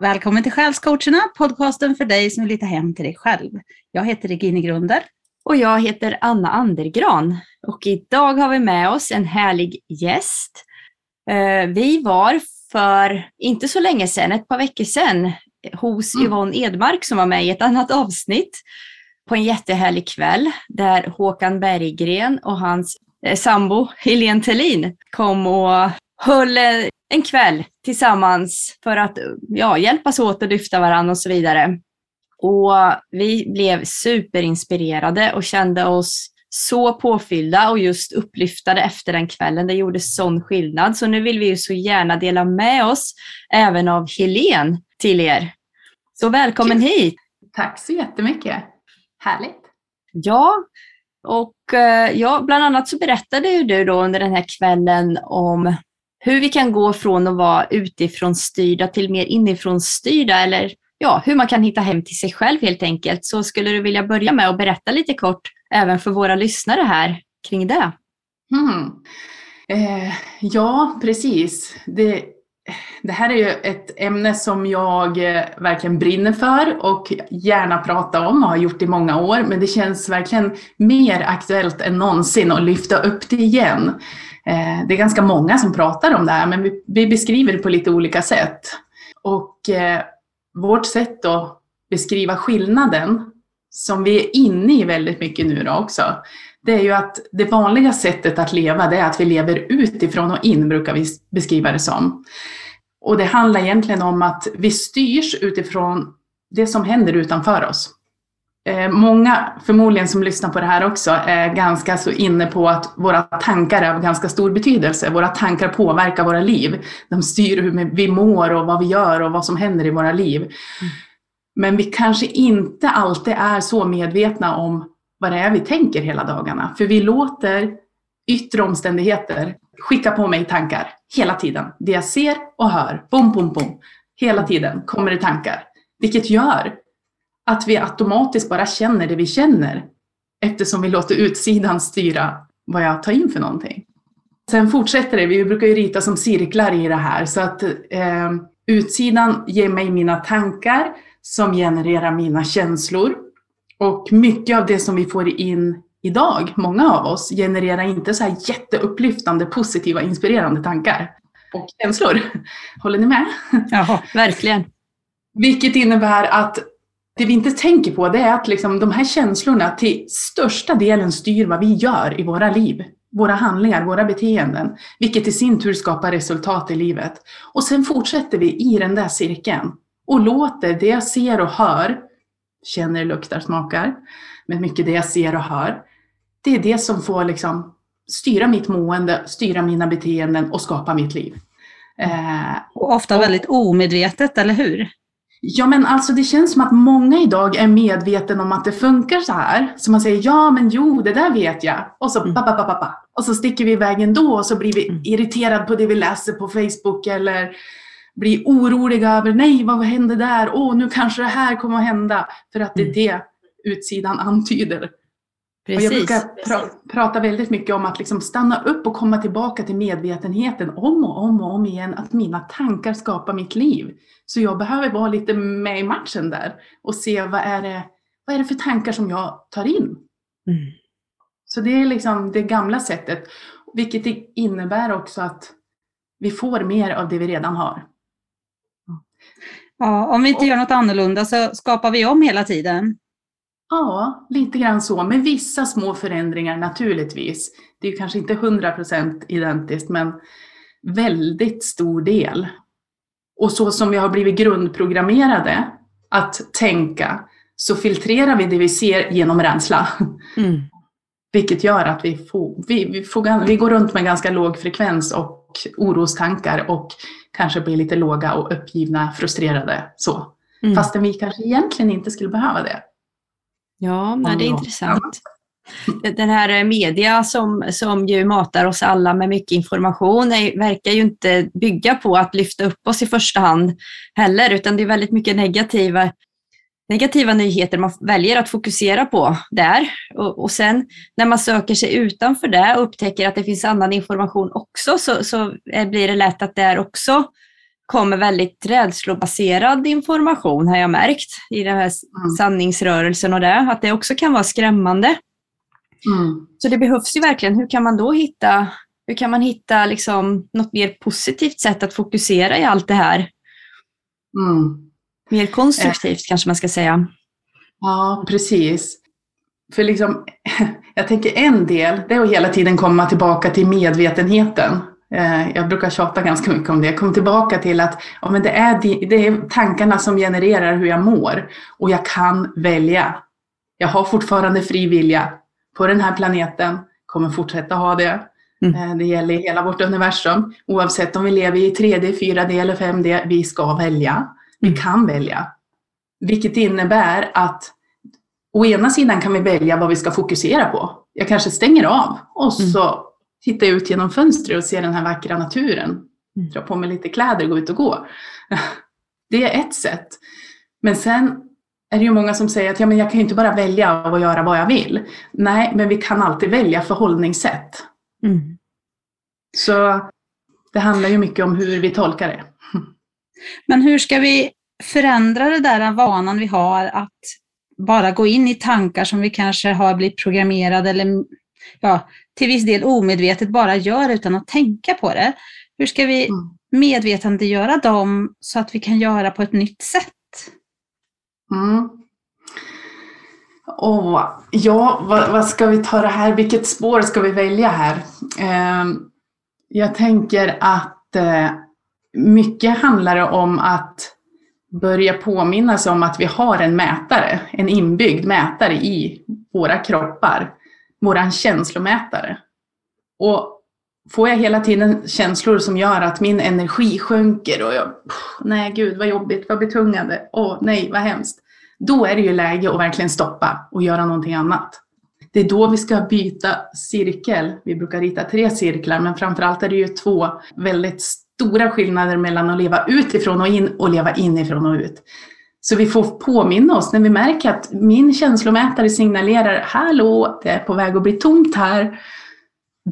Välkommen till Själscoacherna, podcasten för dig som vill hitta hem till dig själv. Jag heter Regine Grunder. Och jag heter Anna Andergran. Och idag har vi med oss en härlig gäst. Eh, vi var för inte så länge sedan, ett par veckor sedan, hos mm. Yvonne Edmark som var med i ett annat avsnitt på en jättehärlig kväll där Håkan Berggren och hans eh, sambo Helene Tellin kom och höll en kväll tillsammans för att ja, hjälpas åt att lyfta varandra och så vidare. Och vi blev superinspirerade och kände oss så påfyllda och just upplyftade efter den kvällen. Det gjorde sån skillnad. Så nu vill vi ju så gärna dela med oss även av Helen till er. Så välkommen hit! Tack så jättemycket! Härligt! Ja, och eh, ja, bland annat så berättade ju du då under den här kvällen om hur vi kan gå från att vara utifrån styrda till mer inifrån styrda eller ja, hur man kan hitta hem till sig själv helt enkelt. Så skulle du vilja börja med att berätta lite kort även för våra lyssnare här kring det? Mm. Eh, ja, precis. Det, det här är ju ett ämne som jag eh, verkligen brinner för och gärna pratar om och har gjort i många år, men det känns verkligen mer aktuellt än någonsin att lyfta upp det igen. Eh, det är ganska många som pratar om det här, men vi, beskriver det på lite olika sätt. Och eh, vårt sätt att beskriva skillnaden, som vi är inne i väldigt mycket nu då också, det är ju att det vanliga sättet att leva, det är att vi lever utifrån och in, brukar vi beskriva det som. Och det handlar egentligen om att vi styrs utifrån det som händer utanför oss. Eh, många, förmodligen som lyssnar på det här också, är ganska så inne på att våra tankar är av ganska stor betydelse. Våra tankar påverkar våra liv. De styr hur vi mår och vad vi gör och vad som händer i våra liv. Mm. Men vi kanske inte alltid är så medvetna om vad det är vi tänker hela dagarna. För vi låter yttre omständigheter skicka på mig tankar hela tiden. Det jag ser och hör, bom, bom, bom. Hela tiden kommer det tankar. Vilket gör att vi automatiskt bara känner det vi känner eftersom vi låter utsidan styra vad jag tar in för någonting. Sen fortsätter det, vi brukar ju rita som cirklar i det här, så att eh, utsidan ger mig mina tankar som genererar mina känslor. Och mycket av det som vi får in idag, många av oss, genererar inte så här jätteupplyftande, positiva, inspirerande tankar och känslor. Håller ni med? Ja, verkligen. Vilket innebär att det vi inte tänker på det är att liksom de här känslorna till största delen styr vad vi gör i våra liv. Våra handlingar, våra beteenden, vilket i sin tur skapar resultat i livet. Och sen fortsätter vi i den där cirkeln och låter det jag ser och hör, känner, luktar, smakar, men mycket det jag ser och hör, det är det som får liksom styra mitt mående, styra mina beteenden och skapa mitt liv. Eh, och ofta och, väldigt omedvetet, eller hur? Ja, men alltså det känns som att många idag är medveten om att det funkar så här. Så man säger ja, men jo, det där vet jag. Och så, mm. ba, ba, ba, och så sticker vi iväg ändå och så blir vi mm. irriterade på det vi läser på Facebook eller blir oroliga över nej, vad hände där? Åh, nu kanske det här kommer att hända. För att det är mm. det utsidan antyder. Precis, och jag brukar pra prata väldigt mycket om att liksom stanna upp och komma tillbaka till medvetenheten om och om och om igen, att mina tankar skapar mitt liv. Så jag behöver vara lite med i matchen där och se vad är det, vad är det för tankar som jag tar in. Mm. Så det är liksom det gamla sättet, vilket innebär också att vi får mer av det vi redan har. Ja, om vi inte gör något annorlunda så skapar vi om hela tiden. Ja, lite grann så, med vissa små förändringar naturligtvis. Det är kanske inte 100% identiskt, men väldigt stor del. Och så som vi har blivit grundprogrammerade att tänka, så filtrerar vi det vi ser genom rädsla. Mm. Vilket gör att vi, får, vi, vi, får, vi går runt med ganska låg frekvens och orostankar och kanske blir lite låga och uppgivna, frustrerade. Så. Mm. Fastän vi kanske egentligen inte skulle behöva det. Ja, nej, det är intressant. Den här media som, som ju matar oss alla med mycket information är, verkar ju inte bygga på att lyfta upp oss i första hand heller, utan det är väldigt mycket negativa, negativa nyheter man väljer att fokusera på där. Och, och sen när man söker sig utanför det och upptäcker att det finns annan information också så, så blir det lätt att där också kommer väldigt rädslobaserad information har jag märkt i den här Mm. sanningsrörelsen och det, att det också kan vara skrämmande. Mm. Så det behövs ju verkligen, hur kan man då hitta, hur kan man hitta liksom något mer positivt sätt att fokusera i allt det här? Mm. Mer konstruktivt kanske man ska säga. Ja, precis. För liksom, jag tänker en del, det är att hela tiden komma tillbaka till medvetenheten. Eh, Jag brukar tjata ganska mycket om det. Kom tillbaka till att ja, men det, är, det är tankarna som genererar hur jag mår. Och jag kan välja. Jag har fortfarande fri vilja på den här planeten. Kommer fortsätta ha det. Mm. Eh, Det gäller hela vårt universum. Oavsett om vi lever i 3D, 4D eller 5D. Vi ska välja. Vi Mm. kan välja. Vilket innebär att å ena sidan kan vi välja vad vi ska fokusera på. Jag kanske stänger av och Mm. så tittar jag ut genom fönstret och ser den här vackra naturen. Mm. Dra på mig lite kläder och gå ut och gå. Det är ett sätt. Men sen är det ju många som säger att ja, men jag kan ju inte bara välja att göra vad jag vill. Nej, men vi kan alltid välja förhållningssätt. Mm. Så det handlar ju mycket om hur vi tolkar det. Men hur ska vi förändra det där vanan vi har att bara gå in i tankar som vi kanske har blivit programmerade eller ja, till viss del omedvetet bara gör utan att tänka på det. Hur ska vi Mm. medvetandegöra dem så att vi kan göra på ett nytt sätt? Mm. Åh, ja, vad, vad ska vi ta det här? Vilket spår ska vi välja här? Eh, jag tänker att eh, mycket handlar om att börja påminna sig om att vi har en mätare, en inbyggd mätare i våra kroppar, våran känslomätare. Och får jag hela tiden känslor som gör att min energi sjunker och jag, nej gud vad jobbigt, vad betungande, åh nej vad hemskt. Då är det ju läge att verkligen stoppa och göra någonting annat. Det är då vi ska byta cirkel. Vi brukar rita tre cirklar, men framförallt är det ju två väldigt stora skillnader mellan att leva utifrån och in och leva inifrån och ut. Så vi får påminna oss när vi märker att min känslomätare signalerar hallå, det är på väg att bli tomt här.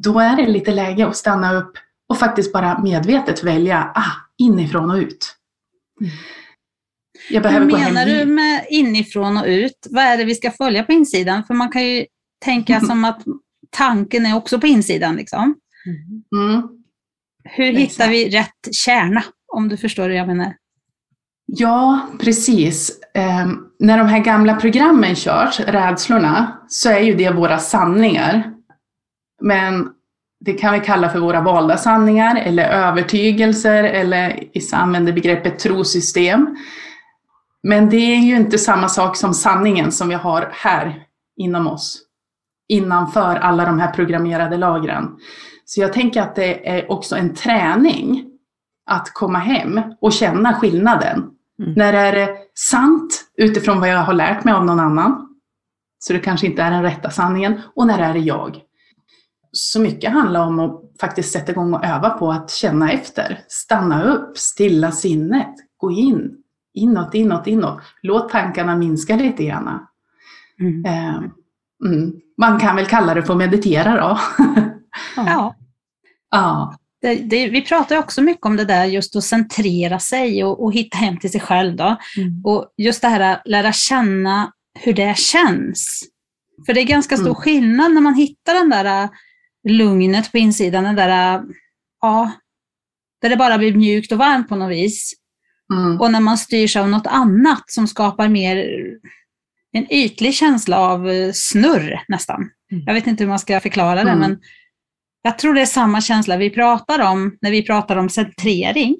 Då är det lite läge att stanna upp och faktiskt bara medvetet välja ah, inifrån och ut. Jag behöver Hur gå hem menar du med inifrån och ut? Vad är det vi ska följa på insidan? För man kan ju tänka Mm. som att tanken är också på insidan. Liksom. Mm. Hur hittar vi rätt kärna? Om du förstår hur jag menar. Ja, precis. Ehm, när de här gamla programmen körs, rädslorna, så är ju det våra sanningar. Men det kan vi kalla för våra valda sanningar eller övertygelser eller Issa använder begreppet trosystem. Men det är ju inte samma sak som sanningen som vi har här inom oss. Innanför alla de här programmerade lagren. Så jag tänker att det är också en träning att komma hem och känna skillnaden. Mm. När är det sant utifrån vad jag har lärt mig av någon annan? Så det kanske inte är den rätta sanningen. Och när är det jag? Så mycket handlar om att faktiskt sätta igång och öva på att känna efter. Stanna upp, stilla sinnet, gå in. Inåt, inåt, inåt. Låt tankarna minska lite grann. Mm. Eh, mm. Man kan väl kalla det för att meditera då. Ja. ja. Det, det, vi pratar också mycket om det där just att centrera sig och, och hitta hem till sig själv. Då. Mm. Och just det här att lära känna hur det känns. För det är ganska stor Mm. skillnad när man hittar den där äh, lugnet på insidan, den där, äh, ja, där det bara blir mjukt och varmt på något vis. Mm. Och när man styrs av något annat som skapar mer en ytlig känsla av eh, snurr nästan. Mm. Jag vet inte hur man ska förklara det, Mm. men jag tror det är samma känsla vi pratar om när vi pratar om centrering.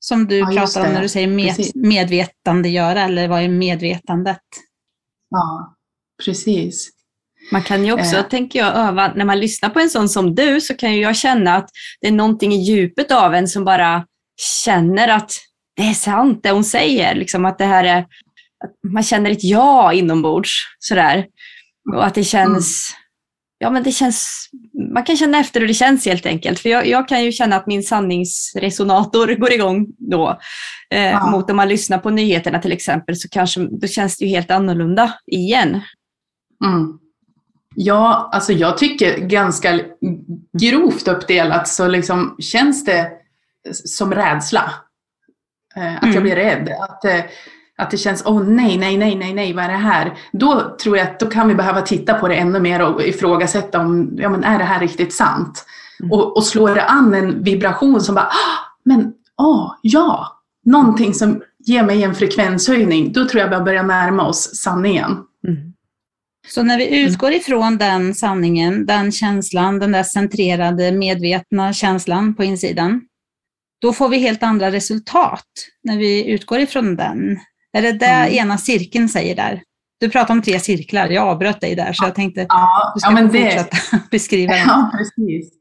Som du Ja, pratar om när du säger med, Precis. medvetandegöra, eller vad är medvetandet? ja, precis. Man kan ju också, Eh. tänker jag, öva, när man lyssnar på en sån som du så kan ju jag känna att det är någonting i djupet av en som bara känner att det är sant det hon säger. Liksom att det här är, att man känner ett ja inombords sådär. Och att det känns, ja men det känns, man kan känna efter hur det känns helt enkelt. För jag, jag kan ju känna att min sanningsresonator går igång då. Eh, Ja. Mot om man lyssnar på nyheterna till exempel så kanske, då känns det ju helt annorlunda igen. Mm. Ja, alltså jag tycker ganska grovt uppdelat så liksom känns det som rädsla. Eh, att Mm. jag blir rädd. Att, eh, att det känns, åh nej, nej, nej, nej, nej, vad är det här? Då tror jag att då kan vi behöva titta på det ännu mer och ifrågasätta om, ja men är det här riktigt sant? Mm. Och, och slår det an en vibration som bara, ah, men åh, ja, någonting som ger mig en frekvenshöjning, då tror jag vi börjar närma oss sanningen. Mm. Så när vi utgår ifrån den sanningen, den känslan, den där centrerade, medvetna känslan på insidan, då får vi helt andra resultat när vi utgår ifrån den. Är det det Mm. ena cirkeln säger där? Du pratar om tre cirklar, jag avbröt dig där så jag tänkte Ja, du ska ja få det, fortsätta beskriva den. Ja, precis.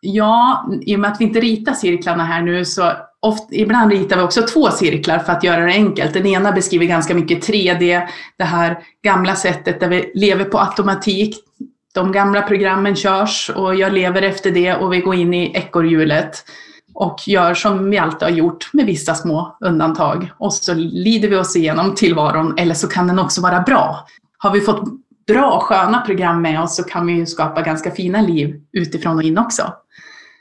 Ja, i och med att vi inte ritar cirklarna här nu så oft, ibland ritar vi också två cirklar för att göra det enkelt. Den ena beskriver ganska mycket 3D, det här gamla sättet där vi lever på automatik. De gamla programmen körs och jag lever efter det och vi går in i ekorrhjulet och gör som vi alltid har gjort med vissa små undantag. Och så lider vi oss igenom tillvaron, eller så kan den också vara bra. Har vi fått bra, sköna program med oss så kan vi ju skapa ganska fina liv utifrån och in också.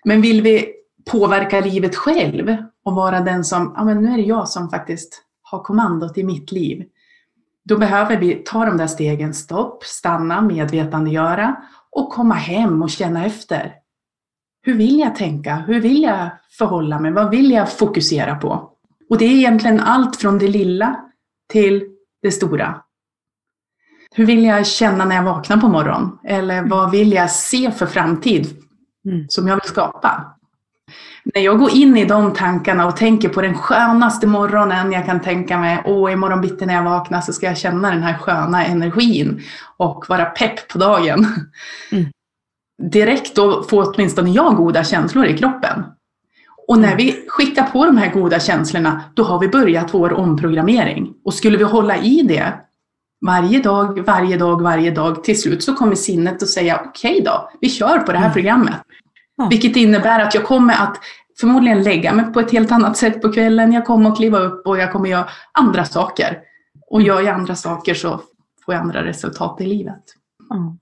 Men vill vi påverka livet själv och vara den som, ja men nu är det jag som faktiskt har kommandot i mitt liv. Då behöver vi ta de där stegen, stopp, stanna, medvetandegöra och komma hem och känna efter. Hur vill jag tänka? Hur vill jag förhålla mig? Vad vill jag fokusera på? Och det är egentligen allt från det lilla till det stora. Hur vill jag känna när jag vaknar på morgonen? Eller vad vill jag se för framtid Mm. som jag vill skapa? När jag går in i de tankarna och tänker på den skönaste morgonen jag kan tänka mig, åh imorgon bitti när jag vaknar så ska jag känna den här sköna energin och vara pepp på dagen. Mm. Direkt då får åtminstone jag goda känslor i kroppen. Och när vi skickar på de här goda känslorna, då har vi börjat vår omprogrammering. Och skulle vi hålla i det varje dag, varje dag, varje dag, till slut så kommer sinnet att säga okej då, vi kör på det här Mm. programmet. Ja. Vilket innebär att jag kommer att förmodligen lägga mig på ett helt annat sätt på kvällen. Jag kommer att kliva upp och jag kommer göra andra saker. Och gör jag andra saker så får jag andra resultat i livet. Ja.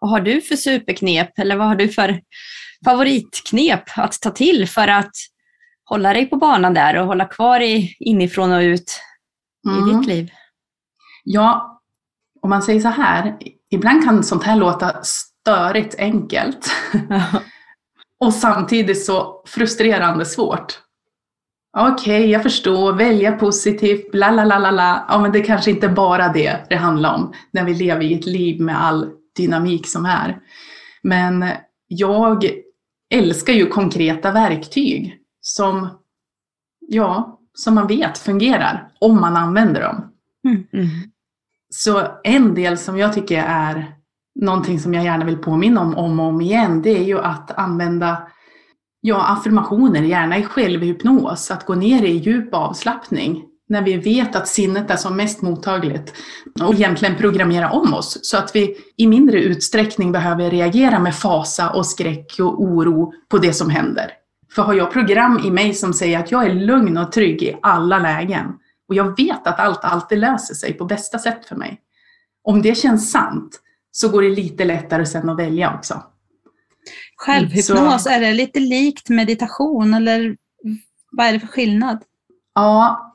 Vad har du för superknep eller vad har du för favoritknep att ta till för att hålla dig på banan där och hålla kvar i, inifrån och ut i Mm. ditt liv? Ja, om man säger så här, ibland kan sånt här låta störigt enkelt och samtidigt så frustrerande svårt. Okej, jag förstår, välja positivt, bla la la la la. Ja, men det kanske inte bara det det handlar om när vi lever i ett liv med all dynamik som är. Men jag älskar ju konkreta verktyg som, ja, som man vet fungerar om man använder dem. Mm. Så en del som jag tycker är någonting som jag gärna vill påminna om om och om igen, det är ju att använda ja, affirmationer, gärna i självhypnos, att gå ner i djup avslappning när vi vet att sinnet är som mest mottagligt och egentligen programmera om oss så att vi i mindre utsträckning behöver reagera med fasa och skräck och oro på det som händer. För har jag program i mig som säger att jag är lugn och trygg i alla lägen och jag vet att allt alltid löser sig på bästa sätt för mig. Om det känns sant så går det lite lättare sen att välja också. Självhypnos, är det lite likt meditation eller vad är det för skillnad? Ja,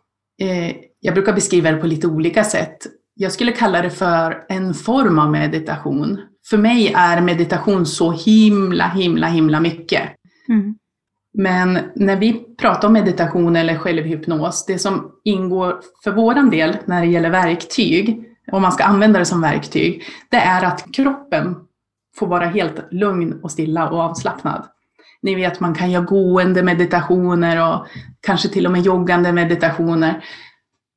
eh, jag brukar beskriva det på lite olika sätt. Jag skulle kalla det för en form av meditation. För mig är meditation så himla, himla, himla mycket. Mm. Men när vi pratar om meditation eller självhypnos, det som ingår för våran del när det gäller verktyg, om man ska använda det som verktyg, det är att kroppen får vara helt lugn och stilla och avslappnad. Ni vet, man kan göra gående meditationer och kanske till och med joggande meditationer.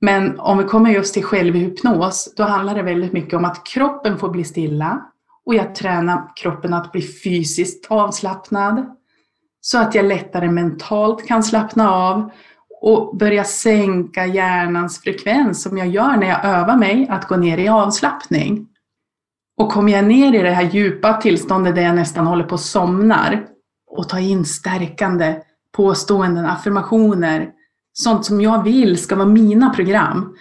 Men om vi kommer just till självhypnos, då handlar det väldigt mycket om att kroppen får bli stilla och jag tränar kroppen att bli fysiskt avslappnad så att jag lättare mentalt kan slappna av och börja sänka hjärnans frekvens som jag gör när jag övar mig att gå ner i avslappning. Och kommer jag ner i det här djupa tillståndet där jag nästan håller på att somnar och tar in stärkande påståenden, affirmationer, sånt som jag vill ska vara mina program,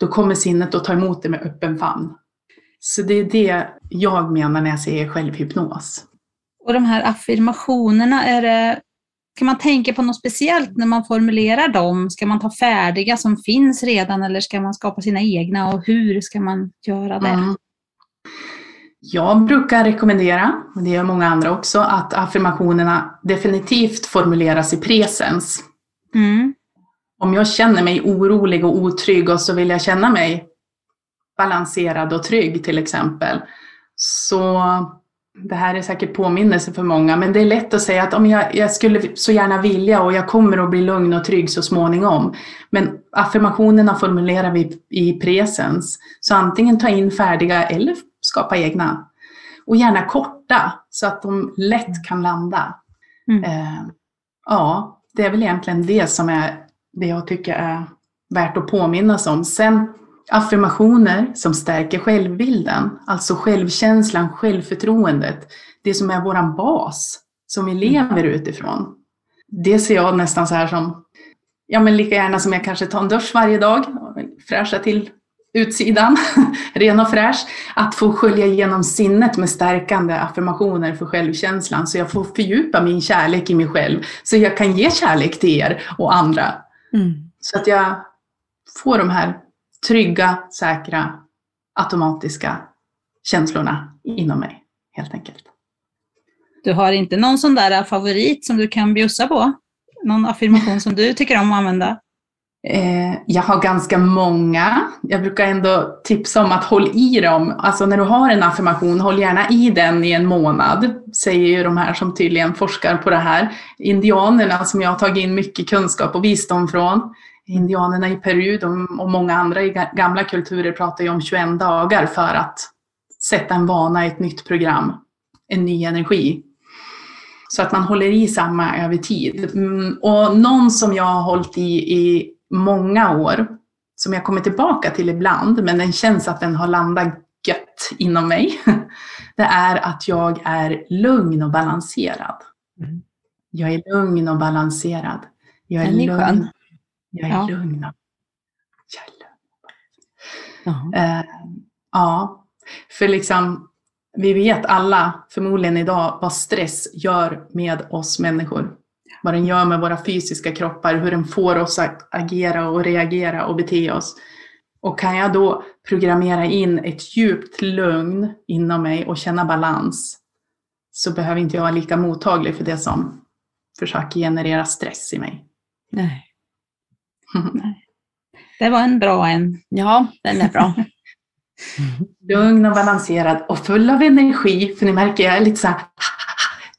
då kommer sinnet att ta emot det med öppen famn. Så det är det jag menar när jag säger självhypnos. Och de här affirmationerna, är det, kan man tänka på något speciellt när man formulerar dem? Ska man ta färdiga som finns redan eller ska man skapa sina egna och hur ska man göra det? Mm. Jag brukar rekommendera, och det gör många andra också, att affirmationerna definitivt formuleras i presens. Mm. Om jag känner mig orolig och otrygg och så vill jag känna mig balanserad och trygg till exempel. Så det här är säkert påminnelse för många, men det är lätt att säga att om jag, jag skulle så gärna vilja och jag kommer att bli lugn och trygg så småningom. Men affirmationerna formulerar vi i presens. Så antingen ta in färdiga eller skapa egna. Och gärna korta så att de lätt kan landa. Mm. Eh, ja, det är väl egentligen det som är det jag tycker är värt att påminnas om. Sen affirmationer som stärker självbilden, alltså självkänslan, självförtroendet, det som är våran bas som vi lever utifrån. Det ser jag nästan så här som, ja men lika gärna som jag kanske tar en dusch varje dag, fräscha till utsidan, ren och fräsch, att få skölja igenom sinnet med stärkande affirmationer för självkänslan så jag får fördjupa min kärlek i mig själv, så jag kan ge kärlek till er och andra. Mm. Så att jag får de här trygga, säkra, automatiska känslorna inom mig, helt enkelt. Du har inte någon sån där favorit som du kan bjussa på? Någon affirmation som du tycker om att använda? Eh, jag har ganska många. Jag brukar ändå tipsa om att håll i dem. Alltså när du har en affirmation, håll gärna i den i en månad, säger ju de här som tydligen forskar på det här. Indianerna som jag har tagit in mycket kunskap och visdom från. Indianerna i Peru de, och många andra i gamla kulturer pratar ju om 21 dagar för att sätta en vana i ett nytt program, en ny energi. Så att man håller i samma över tid. Mm, och någon som jag har hållit i i många år, som jag kommer tillbaka till ibland, men den känns att den har landat gött inom mig, det är att jag är lugn och balanserad. Mm. Jag är lugn och balanserad. Jag är, Den är lugn. skön. Jag är Ja. lugn. och- Jag är lugn. Eh, ja, för liksom, vi vet alla förmodligen idag vad stress gör med oss människor. Vad den gör med våra fysiska kroppar, hur den får oss att agera och reagera och bete oss. Och kan jag då programmera in ett djupt lugn inom mig och känna balans så behöver inte jag vara lika mottaglig för det som försöker generera stress i mig. Nej. Det var en bra en. Ja, den är bra. Lugn och balanserad och full av energi. För ni märker, jag är lite så här,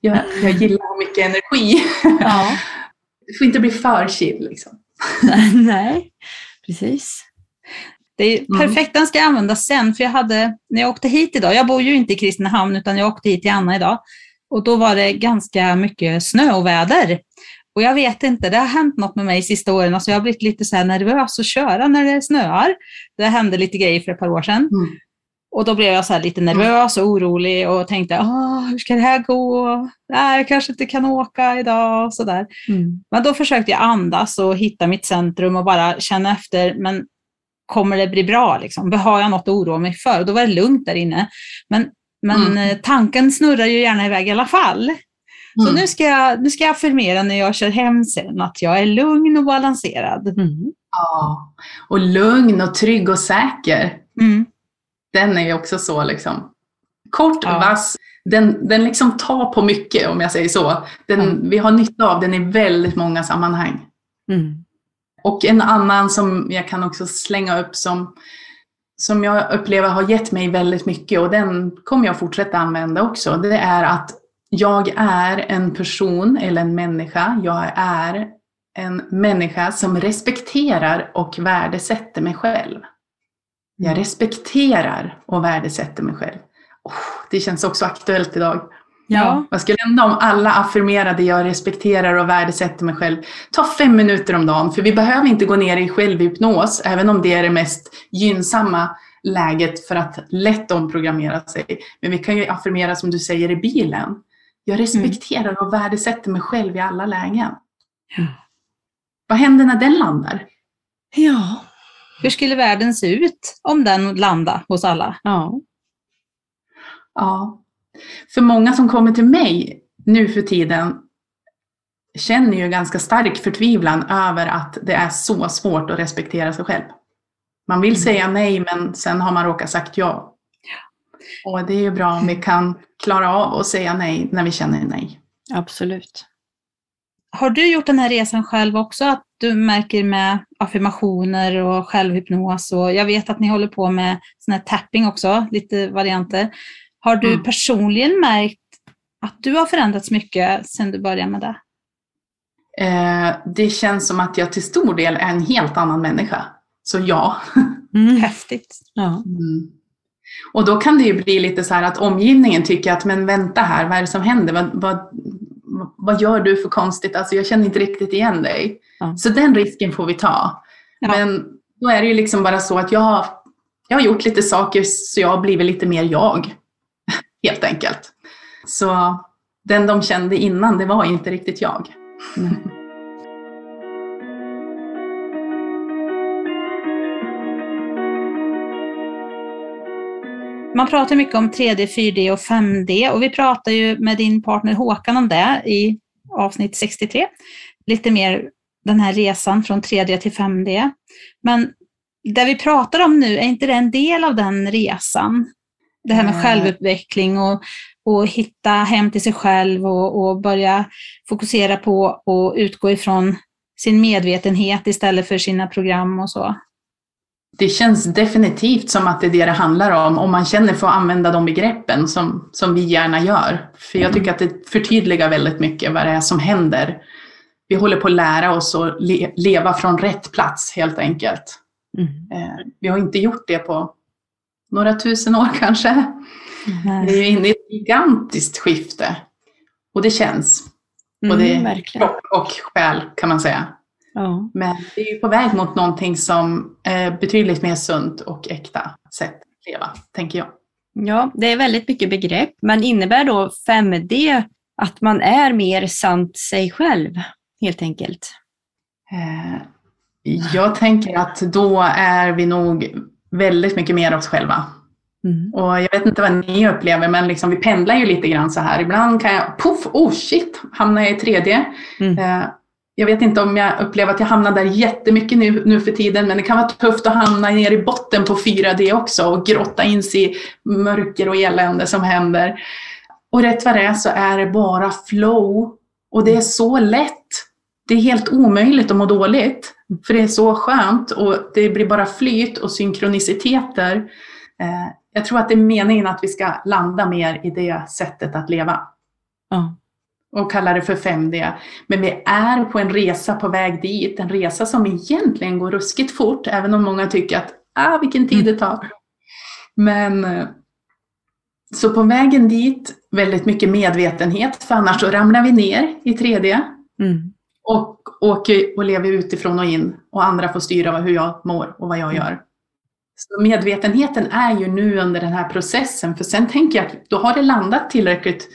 jag, jag gillar mycket energi. Ja. Det får inte bli för chill liksom. Nej, precis. Det är Mm. perfekt, den ska jag använda sen, för jag hade, när jag åkte hit idag, jag bor ju inte i Kristinehamn, utan jag åkte hit till Anna idag, och då var det ganska mycket snö och väder. Och jag vet inte, det har hänt något med mig de sista åren, alltså jag har blivit lite så nervös att köra när det snöar. Det hände lite grejer för ett par år sedan. Mm. Och då blev jag så lite nervös och orolig och tänkte, Åh, hur ska det här gå? Nej, jag kanske inte kan åka idag och sådär. Mm. Men då försökte jag andas och hitta mitt centrum och bara känna efter, men kommer det bli bra? Liksom? Har jag något att oroa mig för? Och då var det lugnt där inne. Men, men Mm. eh, tanken snurrar ju gärna iväg i alla fall. Så Mm. nu ska, jag, nu ska jag affirmera när jag kör hem sen att jag är lugn och balanserad. Mm. Ja. Och lugn och trygg och säker. Mm. Den är ju också så liksom. Kort, Ja. vass. Den, den liksom tar på mycket om jag säger så. Den, Ja. Vi har nytta av den i väldigt många sammanhang. Mm. Och en annan som jag kan också slänga upp som, som jag upplever har gett mig väldigt mycket och den kommer jag fortsätta använda också. Det är att jag är en person eller en människa. Jag är en människa som respekterar och värdesätter mig själv. Jag respekterar och värdesätter mig själv. Oh, det känns också aktuellt idag. Ja. Vad skulle hända om alla affirmerade jag respekterar och värdesätter mig själv? Ta fem minuter om dagen, för vi behöver inte gå ner i självhypnos, även om det är det mest gynnsamma läget för att lätt omprogrammera sig. Men vi kan ju affirmera som du säger i bilen. Jag respekterar och värdesätter mig själv i alla lägen. Ja. Vad händer när den landar? Ja. Hur skulle världen se ut om den landade hos alla? Ja. Ja, För många som kommer till mig nu för tiden känner ju ganska stark förtvivlan över att det är så svårt att respektera sig själv. Man vill säga nej men sen har man råkat sagt ja. Och det är ju bra om vi kan klara av att säga nej när vi känner nej. Absolut. Har du gjort den här resan själv också? Att du märker med affirmationer och självhypnos och jag vet att ni håller på med sån här tapping också, lite varianter. Har du Mm. personligen märkt att du har förändrats mycket sedan du började med det? Eh, det känns som att jag till stor del är en helt annan människa. Så ja. Mm. Häftigt. Ja. Och då kan det ju bli lite så här att omgivningen tycker att men vänta här, vad är det som händer? Vad, vad, vad gör du för konstigt? Alltså jag känner inte riktigt igen dig. Ja. Så den risken får vi ta. Ja. Men då är det ju liksom bara så att jag, har- jag har gjort lite saker så jag har blivit lite mer jag. Helt enkelt. Så den de kände innan, det var inte riktigt jag. Man pratar mycket om 3D, 4D och 5D och vi pratar ju med din partner Håkan om det i avsnitt 63. Lite mer den här resan från 3D till 5D. Men det vi pratar om nu, är inte det en del av den resan? Det här med Eh. självutveckling och, och hitta hem till sig själv och, och börja fokusera på och utgå ifrån sin medvetenhet istället för sina program och så. Det känns definitivt som att det är det det handlar om, om man känner för att använda de begreppen som, som vi gärna gör. För jag tycker att det förtydligar väldigt mycket vad det är som händer. Vi håller på att lära oss att le, leva från rätt plats helt enkelt. Mm. Eh, vi har inte gjort det på några tusen år kanske. Vi är inne i ett gigantiskt skifte. Och det känns. Och det Mm, verkligen. kropp och själ kan man säga. Ja. Men vi är ju på väg mot någonting som är betydligt mer sunt och äkta sätt att leva, tänker jag. ja, det är väldigt mycket begrepp. Men innebär då 5D att man är mer sant sig själv, helt enkelt? Eh, Jag tänker att då är vi nog väldigt mycket mer oss själva. Mm. Och jag vet inte vad ni upplever, men liksom vi pendlar ju lite grann så här. Ibland kan jag, poff, oh shit, hamnar jag i 3D. Mm. Jag vet inte om jag upplever att jag hamnar där jättemycket nu, nu för tiden, men det kan vara tufft att hamna ner i botten på 4D också och grotta in sig i mörker och elände som händer. Och rätt vad det är så är det bara flow. Och det är så lätt. Det är helt omöjligt att må dåligt, för det är så skönt och det blir bara flyt och synkroniciteter. Eh, Jag tror att det är meningen att vi ska landa mer i det sättet att leva Ja. Och kallar det för 5D. Men vi är på en resa på väg dit, en resa som egentligen går ruskigt fort, även om många tycker att ah, vilken tid det tar. Men eh, så på vägen dit, väldigt mycket medvetenhet, för annars så ramlar vi ner i 3D Mm. och åker och lever utifrån och in och andra får styra hur jag mår och vad jag gör. Så medvetenheten är ju nu under den här processen, för sen tänker jag att då har det landat tillräckligt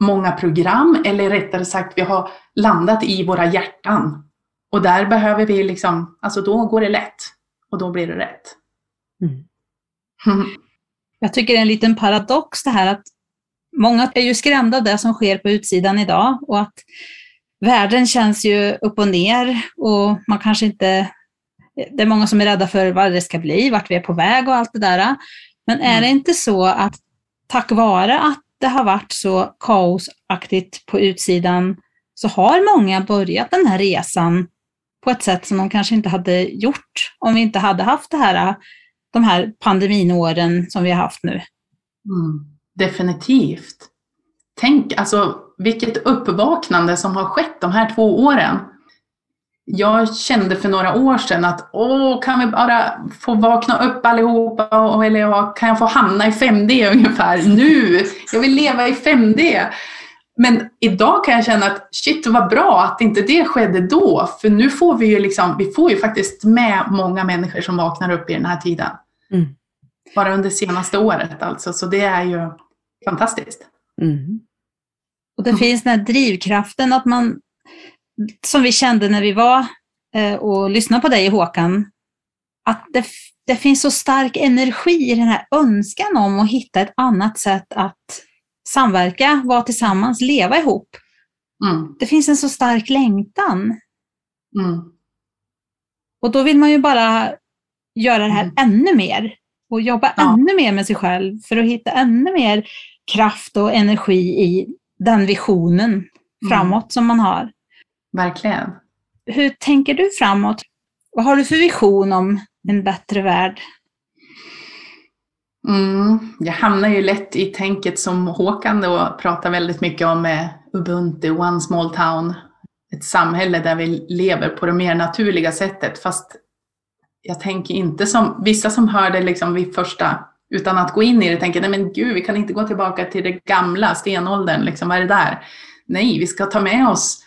många program, eller rättare sagt vi har landat i våra hjärtan. Och där behöver vi liksom, alltså då går det lätt och då blir det rätt. Mm. Jag tycker det är en liten paradox det här att många är ju skrämda av det som sker på utsidan idag och att världen känns ju upp och ner och man kanske inte... Det är många som är rädda för vad det ska bli, vart vi är på väg och allt det där. Men är Mm. det inte så att tack vare att det har varit så kaosaktigt på utsidan så har många börjat den här resan på ett sätt som de kanske inte hade gjort om vi inte hade haft det här, de här pandeminåren som vi har haft nu. Mm, definitivt. Tänk alltså vilket uppvaknande som har skett de här två åren. Jag kände för några år sedan att åh, kan vi bara få vakna upp allihopa och, eller ja, kan jag få hamna i 5D ungefär nu? Jag vill leva i 5D. Men idag kan jag känna att shit vad bra att inte det skedde då, för nu får vi ju liksom, vi får ju faktiskt med många människor som vaknar upp i den här tiden. Mm. Bara under senaste året alltså, så det är ju fantastiskt. Mm. Och det Mm. finns den här drivkraften att man, som vi kände när vi var eh, och lyssnade på dig Håkan, att det, det finns så stark energi i den här önskan om att hitta ett annat sätt att samverka, vara tillsammans, leva ihop. Mm. Det finns en så stark längtan. Mm. Och då vill man ju bara göra det här Mm. ännu mer och jobba Ja. ännu mer med sig själv för att hitta ännu mer kraft och energi i den visionen Mm. framåt som man har. Verkligen. Hur tänker du framåt? Vad har du för vision om en bättre värld? Mm. Jag hamnar ju lätt i tänket som Håkan då pratar väldigt mycket om med Ubuntu, One Small Town. Ett samhälle där vi lever på det mer naturliga sättet. Fast jag tänker inte som vissa som hör det liksom vid första, utan att gå in i det, tänker nej men gud, vi kan inte gå tillbaka till det gamla, stenåldern, liksom, vad är det där? Nej, vi ska ta med oss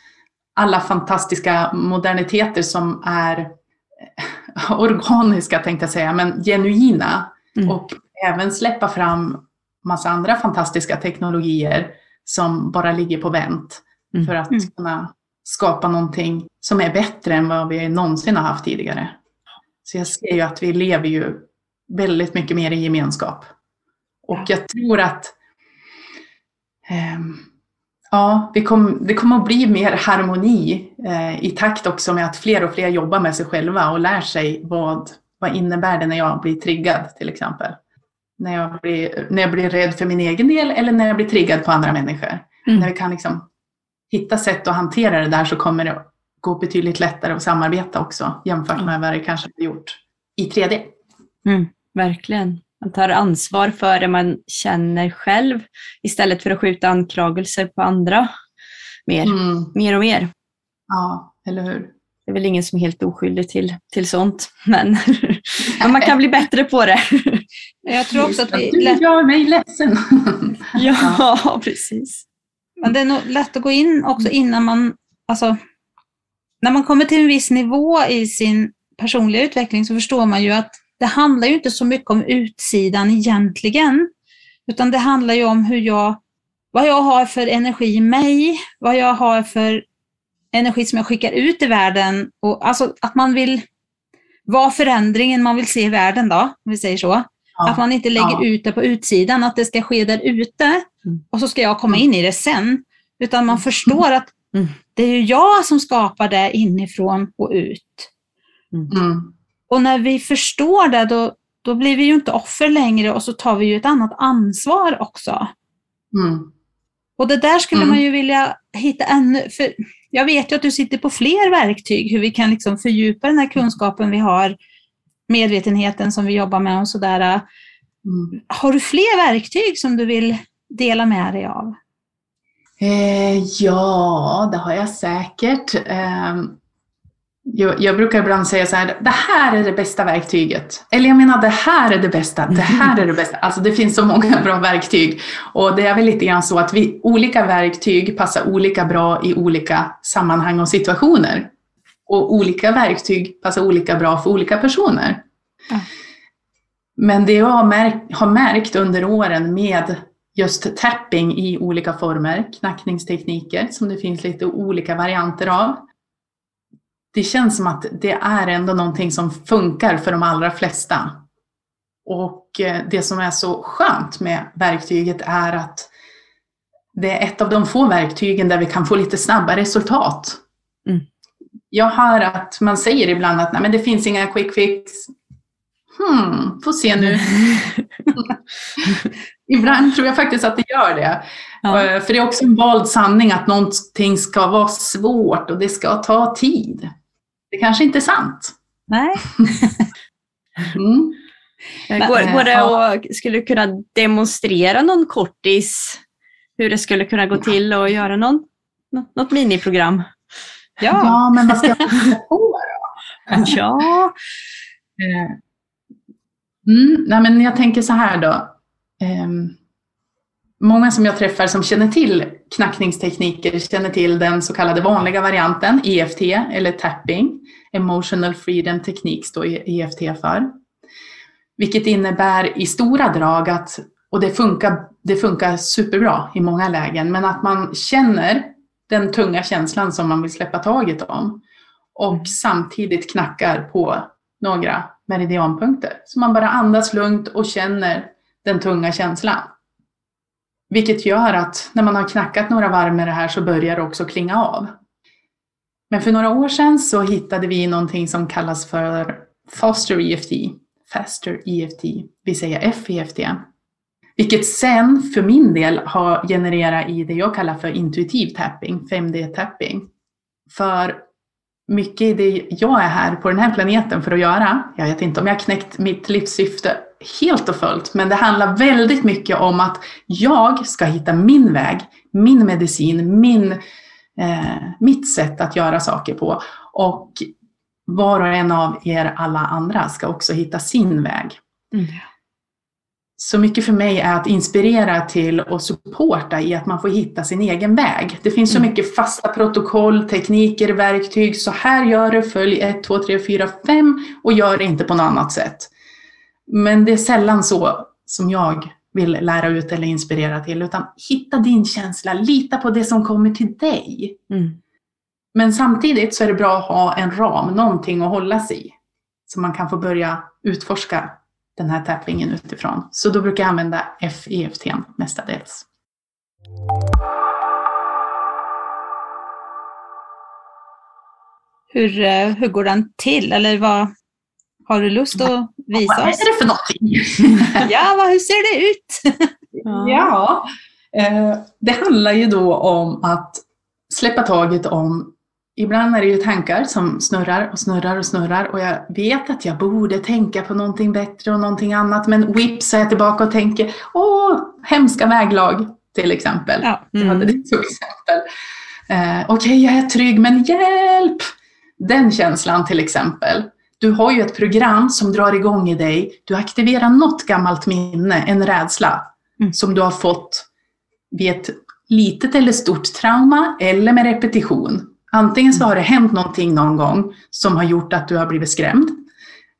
alla fantastiska moderniteter som är eh, organiska, tänkte jag säga, men genuina. Mm. Och även släppa fram massa andra fantastiska teknologier som bara ligger på vänt Mm. för att Mm. kunna skapa någonting som är bättre än vad vi någonsin har haft tidigare. Så jag ser ju att vi lever ju väldigt mycket mer i gemenskap. Och jag tror att ehm, ja, vi kom, det kommer att bli mer harmoni eh, i takt också med att fler och fler jobbar med sig själva och lär sig vad, vad innebär det när jag blir triggad till exempel. När jag, blir, när jag blir rädd för min egen del eller när jag blir triggad på andra människor. Mm. När vi kan liksom hitta sätt att hantera det där så kommer det gå betydligt lättare att samarbeta också jämfört med vad det kanske har gjort i 3D. Verkligen. Man tar ansvar för det man känner själv istället för att skjuta anklagelser på andra mer, Mm. mer och mer. Ja, eller hur? Det är väl ingen som är helt oskyldig till, till sånt, men, men man kan bli bättre på det. Jag tror också att vi Du gör mig ledsen. Ja, precis. men det är nog lätt att gå in också innan man, alltså, när man kommer till en viss nivå i sin personliga utveckling så förstår man ju att det handlar ju inte så mycket om utsidan egentligen, utan det handlar ju om hur jag, vad jag har för energi i mig, vad jag har för energi som jag skickar ut i världen och alltså att man vill vara förändringen man vill se i världen då, om vi säger så. Att man inte lägger ja. ut det på utsidan, att det ska ske där ute Mm. och så ska jag komma Mm. in i det sen. Utan man förstår att Mm. det är ju jag som skapar det inifrån och ut. Mm. Och när vi förstår det, då, då blir vi ju inte offer längre och så tar vi ju ett annat ansvar också. Mm. Och det där skulle Mm. man ju vilja hitta ännu, för jag vet ju att du sitter på fler verktyg, hur vi kan liksom fördjupa den här kunskapen vi har, medvetenheten som vi jobbar med och sådär. Mm. Har du fler verktyg som du vill dela med dig av? Eh, ja, det har jag säkert. Eh, jag, jag brukar ibland säga så här, det här är det bästa verktyget. Eller jag menar, det här är det bästa, det här är det bästa. Alltså det finns så många bra verktyg. Och det är väl lite grann så att vi, olika verktyg passar olika bra i olika sammanhang och situationer. Och olika verktyg passar olika bra för olika personer. Ja. Men det jag har märkt, har märkt under åren med just tapping i olika former, knackningstekniker som det finns lite olika varianter av. Det känns som att det är ändå någonting som funkar för de allra flesta. Och eh, det som är så skönt med verktyget är att det är ett av de få verktygen där vi kan få lite snabba resultat. Mm. Jag hör att man säger ibland att Nej, men det finns inga quick fix. Hmm, får se nu. Ibland tror jag faktiskt att det gör det. Ja. Eh, För det är också en vald sanning att någonting ska vara svårt och det ska ta tid. Det kanske inte är sant. Nej. Mm. Går, går det att, skulle du kunna demonstrera någon kortis hur det skulle kunna gå till och göra någon, nå- något miniprogram? Ja. Ja, men vad ska jag hitta på då? Ja. Eh, Mm, nej, men jag tänker så här då. Ehm, många som jag träffar som känner till knackningstekniker känner till den så kallade vanliga varianten, EFT eller tapping. Emotional Freedom Technique står EFT för. Vilket innebär i stora drag att, och det funkar, det funkar superbra i många lägen, men att man känner den tunga känslan som man vill släppa taget om och samtidigt knackar på några meridianpunkter. Så man bara andas lugnt och känner den tunga känslan. Vilket gör att när man har knackat några varv med det här så börjar det också klinga av. Men för några år sedan så hittade vi någonting som kallas för Faster EFT, Faster EFT, vi säger FEFT. Vilket sen för min del har genererat i det jag kallar för intuitiv tapping, 5D-tapping. För mycket i det jag är här på den här planeten för att göra, jag vet inte om jag knäckt mitt livssyfte helt och fullt, men det handlar väldigt mycket om att jag ska hitta min väg, min medicin, min, eh, mitt sätt att göra saker på. Och var och en av er alla andra ska också hitta sin väg. Mm. Så mycket för mig är att inspirera till och supporta i att man får hitta sin egen väg. Det finns så mm. mycket fasta protokoll, tekniker, verktyg. Så här gör du, följ 1, 2, 3, 4, 5 och gör det inte på något annat sätt. Men det är sällan så som jag vill lära ut eller inspirera till, utan hitta din känsla, lita på det som kommer till dig. Mm. Men samtidigt så är det bra att ha en ram, någonting att hålla sig i. Så man kan få börja utforska den här tappingen utifrån. Så då brukar jag använda FEFT mestadels. Hur, eh, hur går den till? Eller vad har du lust att visa oss? Vad är det för någonting? ja, vad, hur ser det ut? ja, eh, det handlar ju då om att släppa taget om Ibland är det ju tankar som snurrar och snurrar och snurrar och jag vet att jag borde tänka på någonting bättre och någonting annat men whips är jag tillbaka och tänker åh, hemska väglag till exempel. Ja. Mm. Jag hade det som exempel. Eh, Okej, okay, jag är trygg men hjälp! Den känslan till exempel. Du har ju ett program som drar igång i dig. Du aktiverar något gammalt minne, en rädsla mm. som du har fått vid ett litet eller stort trauma eller med repetition. Antingen så har det hänt någonting någon gång som har gjort att du har blivit skrämd.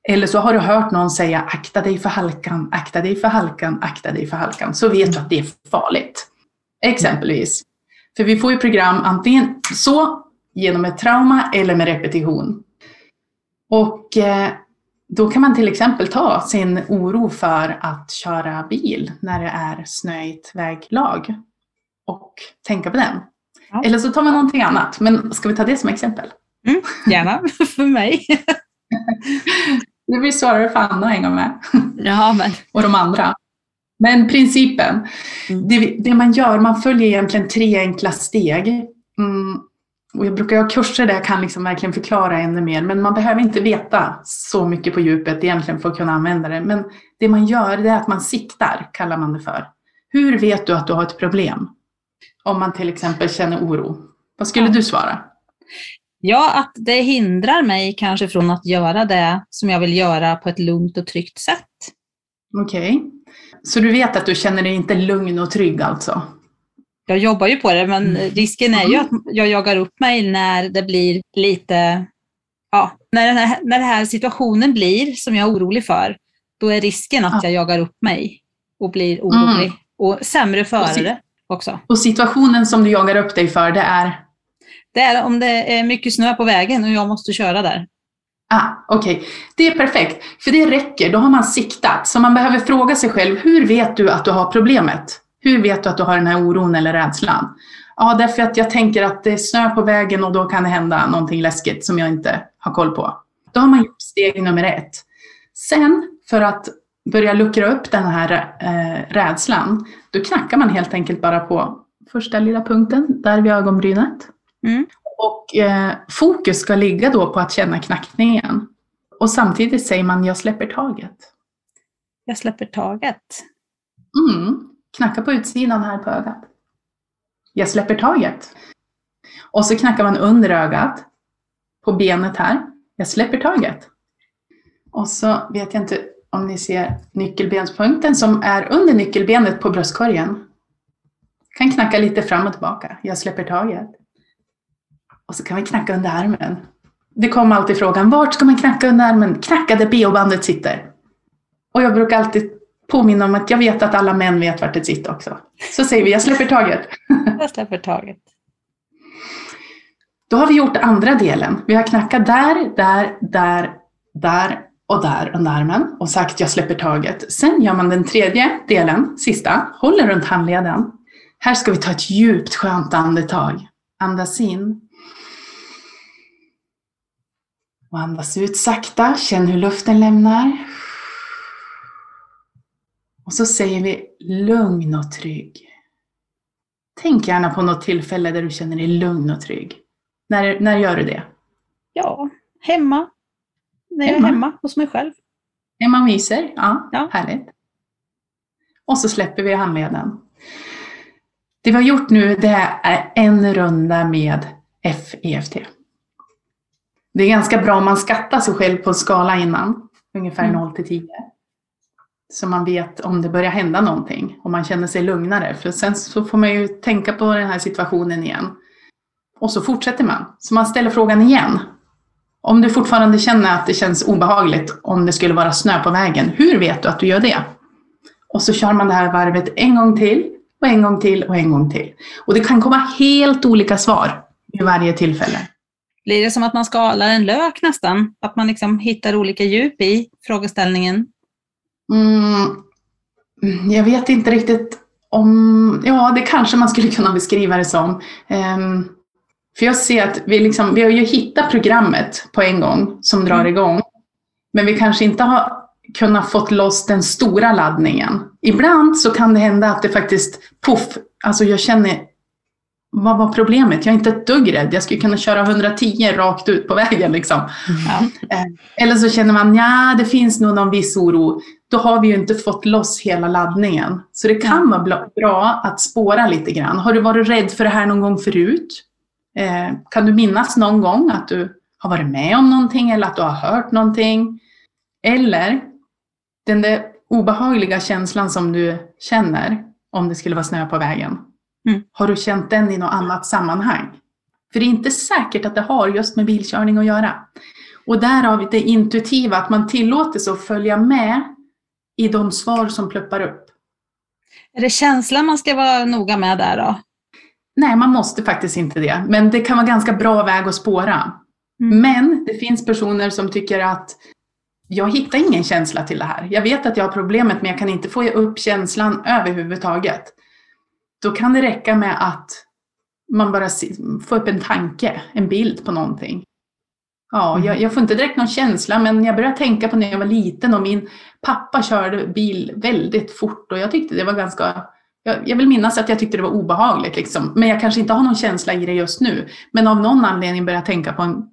Eller så har du hört någon säga akta dig för halkan, akta dig för halkan, akta dig för halkan. Så vet du att det är farligt. Exempelvis. För vi får ju program antingen så, genom ett trauma eller med repetition. Och eh, då kan man till exempel ta sin oro för att köra bil när det är snöigt väglag och tänka på den. Ja. Eller så tar man någonting annat. Men ska vi ta det som exempel? Mm, gärna, för mig. det blir svårare för Anna att hänga med. Ja, men. Och de andra. Men principen, mm. det, det, man gör, man följer egentligen tre enkla steg. Mm. Och jag brukar ha kurser där jag kan liksom verkligen förklara ännu mer, men man behöver inte veta så mycket på djupet egentligen för att kunna använda det. Men det man gör, det är att man siktar, kallar man det för. Hur vet du att du har ett problem? Om man till exempel känner oro. Vad skulle du svara? Ja, att det hindrar mig kanske från att göra det som jag vill göra på ett lugnt och tryggt sätt. Okej. Okay. Så du vet att du känner dig inte lugn och trygg alltså? Jag jobbar ju på det, men mm. risken är ju att jag jagar upp mig när det blir lite, ja, när den, här, när den här situationen blir som jag är orolig för, då är risken att jag jagar upp mig och blir orolig mm. och sämre före det också. Och situationen som du jagar upp dig för, det är? Det är om det är mycket snö på vägen och jag måste köra där. Ah, Okej, okay. det är perfekt. För det räcker, då har man siktat. Så man behöver fråga sig själv, hur vet du att du har problemet? Hur vet du att du har den här oron eller rädslan? Ja, därför att jag tänker att det är snö på vägen och då kan det hända någonting läskigt som jag inte har koll på. Då har man gjort steg nummer ett. Sen, för att börjar luckra upp den här eh, rädslan, då knackar man helt enkelt bara på första lilla punkten, där vid ögonbrynet. Mm. Och eh, fokus ska ligga då på att känna knackningen. Och samtidigt säger man jag släpper taget. Jag släpper taget. Mm. Knacka på utsidan här på ögat. Jag släpper taget. Och så knackar man under ögat, på benet här. Jag släpper taget. Och så vet jag inte om ni ser nyckelbenspunkten som är under nyckelbenet på bröstkorgen. Kan knacka lite fram och tillbaka. Jag släpper taget. Och så kan vi knacka under armen. Det kommer alltid frågan, vart ska man knacka under armen? Knacka där bh-bandet sitter. Och jag brukar alltid påminna om att jag vet att alla män vet vart det sitter också. Så säger vi, jag släpper taget. Jag släpper taget. Då har vi gjort andra delen. Vi har knackat där, där, där, där och där under armen och sagt jag släpper taget. Sen gör man den tredje delen, sista, håller runt handleden. Här ska vi ta ett djupt skönt andetag. Andas in. Och andas ut sakta. Känn hur luften lämnar. Och så säger vi lugn och trygg. Tänk gärna på något tillfälle där du känner dig lugn och trygg. När, när gör du det? Ja, hemma. När jag är Hemma. hemma hos mig själv. Hemma och myser? Ja, Ja. härligt. Och så släpper vi handleden. Det vi har gjort nu det är en runda med FEFT. Det är ganska bra om man skattar sig själv på en skala innan, ungefär Mm. 0 till 10. Så man vet om det börjar hända någonting och man känner sig lugnare. För sen så får man ju tänka på den här situationen igen. Och så fortsätter man. Så man ställer frågan igen. Om du fortfarande känner att det känns obehagligt om det skulle vara snö på vägen, hur vet du att du gör det? Och så kör man det här varvet en gång till och en gång till och en gång till. Och det kan komma helt olika svar vid varje tillfälle. Blir det som att man skalar en lök nästan? Att man liksom hittar olika djup i frågeställningen? Mm, jag vet inte riktigt om... Ja, det kanske man skulle kunna beskriva det som. Ehm, för jag ser att vi, liksom, vi har ju hittat programmet på en gång som drar igång. Men vi kanske inte har kunnat fått loss den stora laddningen. Ibland så kan det hända att det faktiskt, puff, alltså jag känner, vad var problemet? Jag är inte ett dugg rädd. Jag skulle kunna köra 110 rakt ut på vägen liksom. Ja. Eller så känner man, ja det finns nog någon viss oro. Då har vi ju inte fått loss hela laddningen. Så det kan vara bra att spåra lite grann. Har du varit rädd för det här någon gång förut? Eh, kan du minnas någon gång att du har varit med om någonting eller att du har hört någonting? Eller den där obehagliga känslan som du känner om det skulle vara snö på vägen. Mm. Har du känt den i något annat sammanhang? För det är inte säkert att det har just med bilkörning att göra. Och därav det intuitiva, att man tillåter sig att följa med i de svar som pluppar upp. Är det känslan man ska vara noga med där då? Nej, man måste faktiskt inte det. Men det kan vara ganska bra väg att spåra. Mm. Men det finns personer som tycker att jag hittar ingen känsla till det här. Jag vet att jag har problemet men jag kan inte få upp känslan överhuvudtaget. Då kan det räcka med att man bara får upp en tanke, en bild på någonting. Ja, Mm. jag, jag får inte direkt någon känsla men jag börjar tänka på när jag var liten och min pappa körde bil väldigt fort och jag tyckte det var ganska jag, jag vill minnas att jag tyckte det var obehagligt, liksom. men jag kanske inte har någon känsla i det just nu. Men av någon anledning börjar jag tänka på en,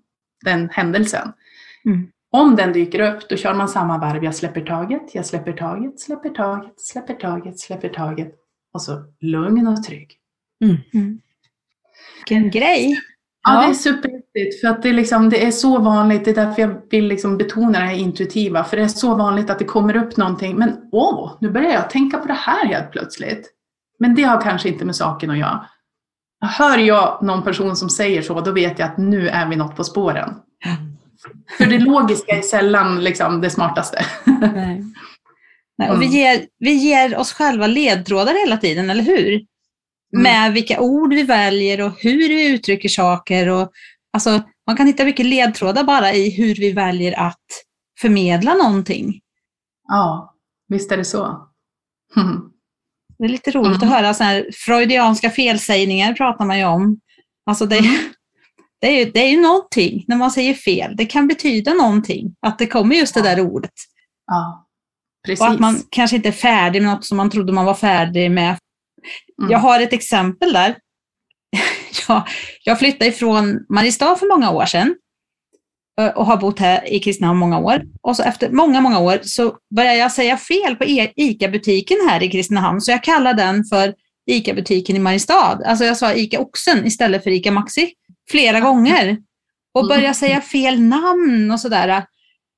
den händelsen. Mm. Om den dyker upp, då kör man samma varv. Jag släpper taget, jag släpper taget, släpper taget, släpper taget, släpper taget. Och så lugn och trygg. Mm. Vilken grej! Ja, det är superviktigt för att det är, liksom, det är så vanligt. Det är därför jag vill liksom betona det här intuitiva. För det är så vanligt att det kommer upp någonting. Men åh, nu börjar jag tänka på det här helt plötsligt. Men det har kanske inte med saken att göra. Hör jag någon person som säger så, då vet jag att nu är vi något på spåren. För det logiska är sällan liksom det smartaste. Nej. Nej, och vi, Mm. ger, vi ger oss själva ledtrådar hela tiden, eller hur? Mm. Med vilka ord vi väljer och hur vi uttrycker saker. Och, alltså, man kan hitta mycket ledtrådar bara i hur vi väljer att förmedla någonting. Ja, visst är det så. Mm. Det är lite roligt Mm. att höra så här, freudianska felsägningar pratar man ju om. Alltså det, Mm. det, är ju, det är ju någonting när man säger fel. Det kan betyda någonting, att det kommer just det där ordet. Ja, precis. Och att man kanske inte är färdig med något som man trodde man var färdig med. Mm. Jag har ett exempel där. jag, jag flyttade ifrån Mariestad för många år sedan eh, och har bott här i Kristinehamn många år. Och så efter många, många år så började jag säga fel på E- ICA-butiken här i Kristinehamn, så jag kallar den för ICA-butiken i Mariestad. Alltså jag sa ICA Oxen istället för ICA Maxi flera gånger och började säga fel namn och sådär.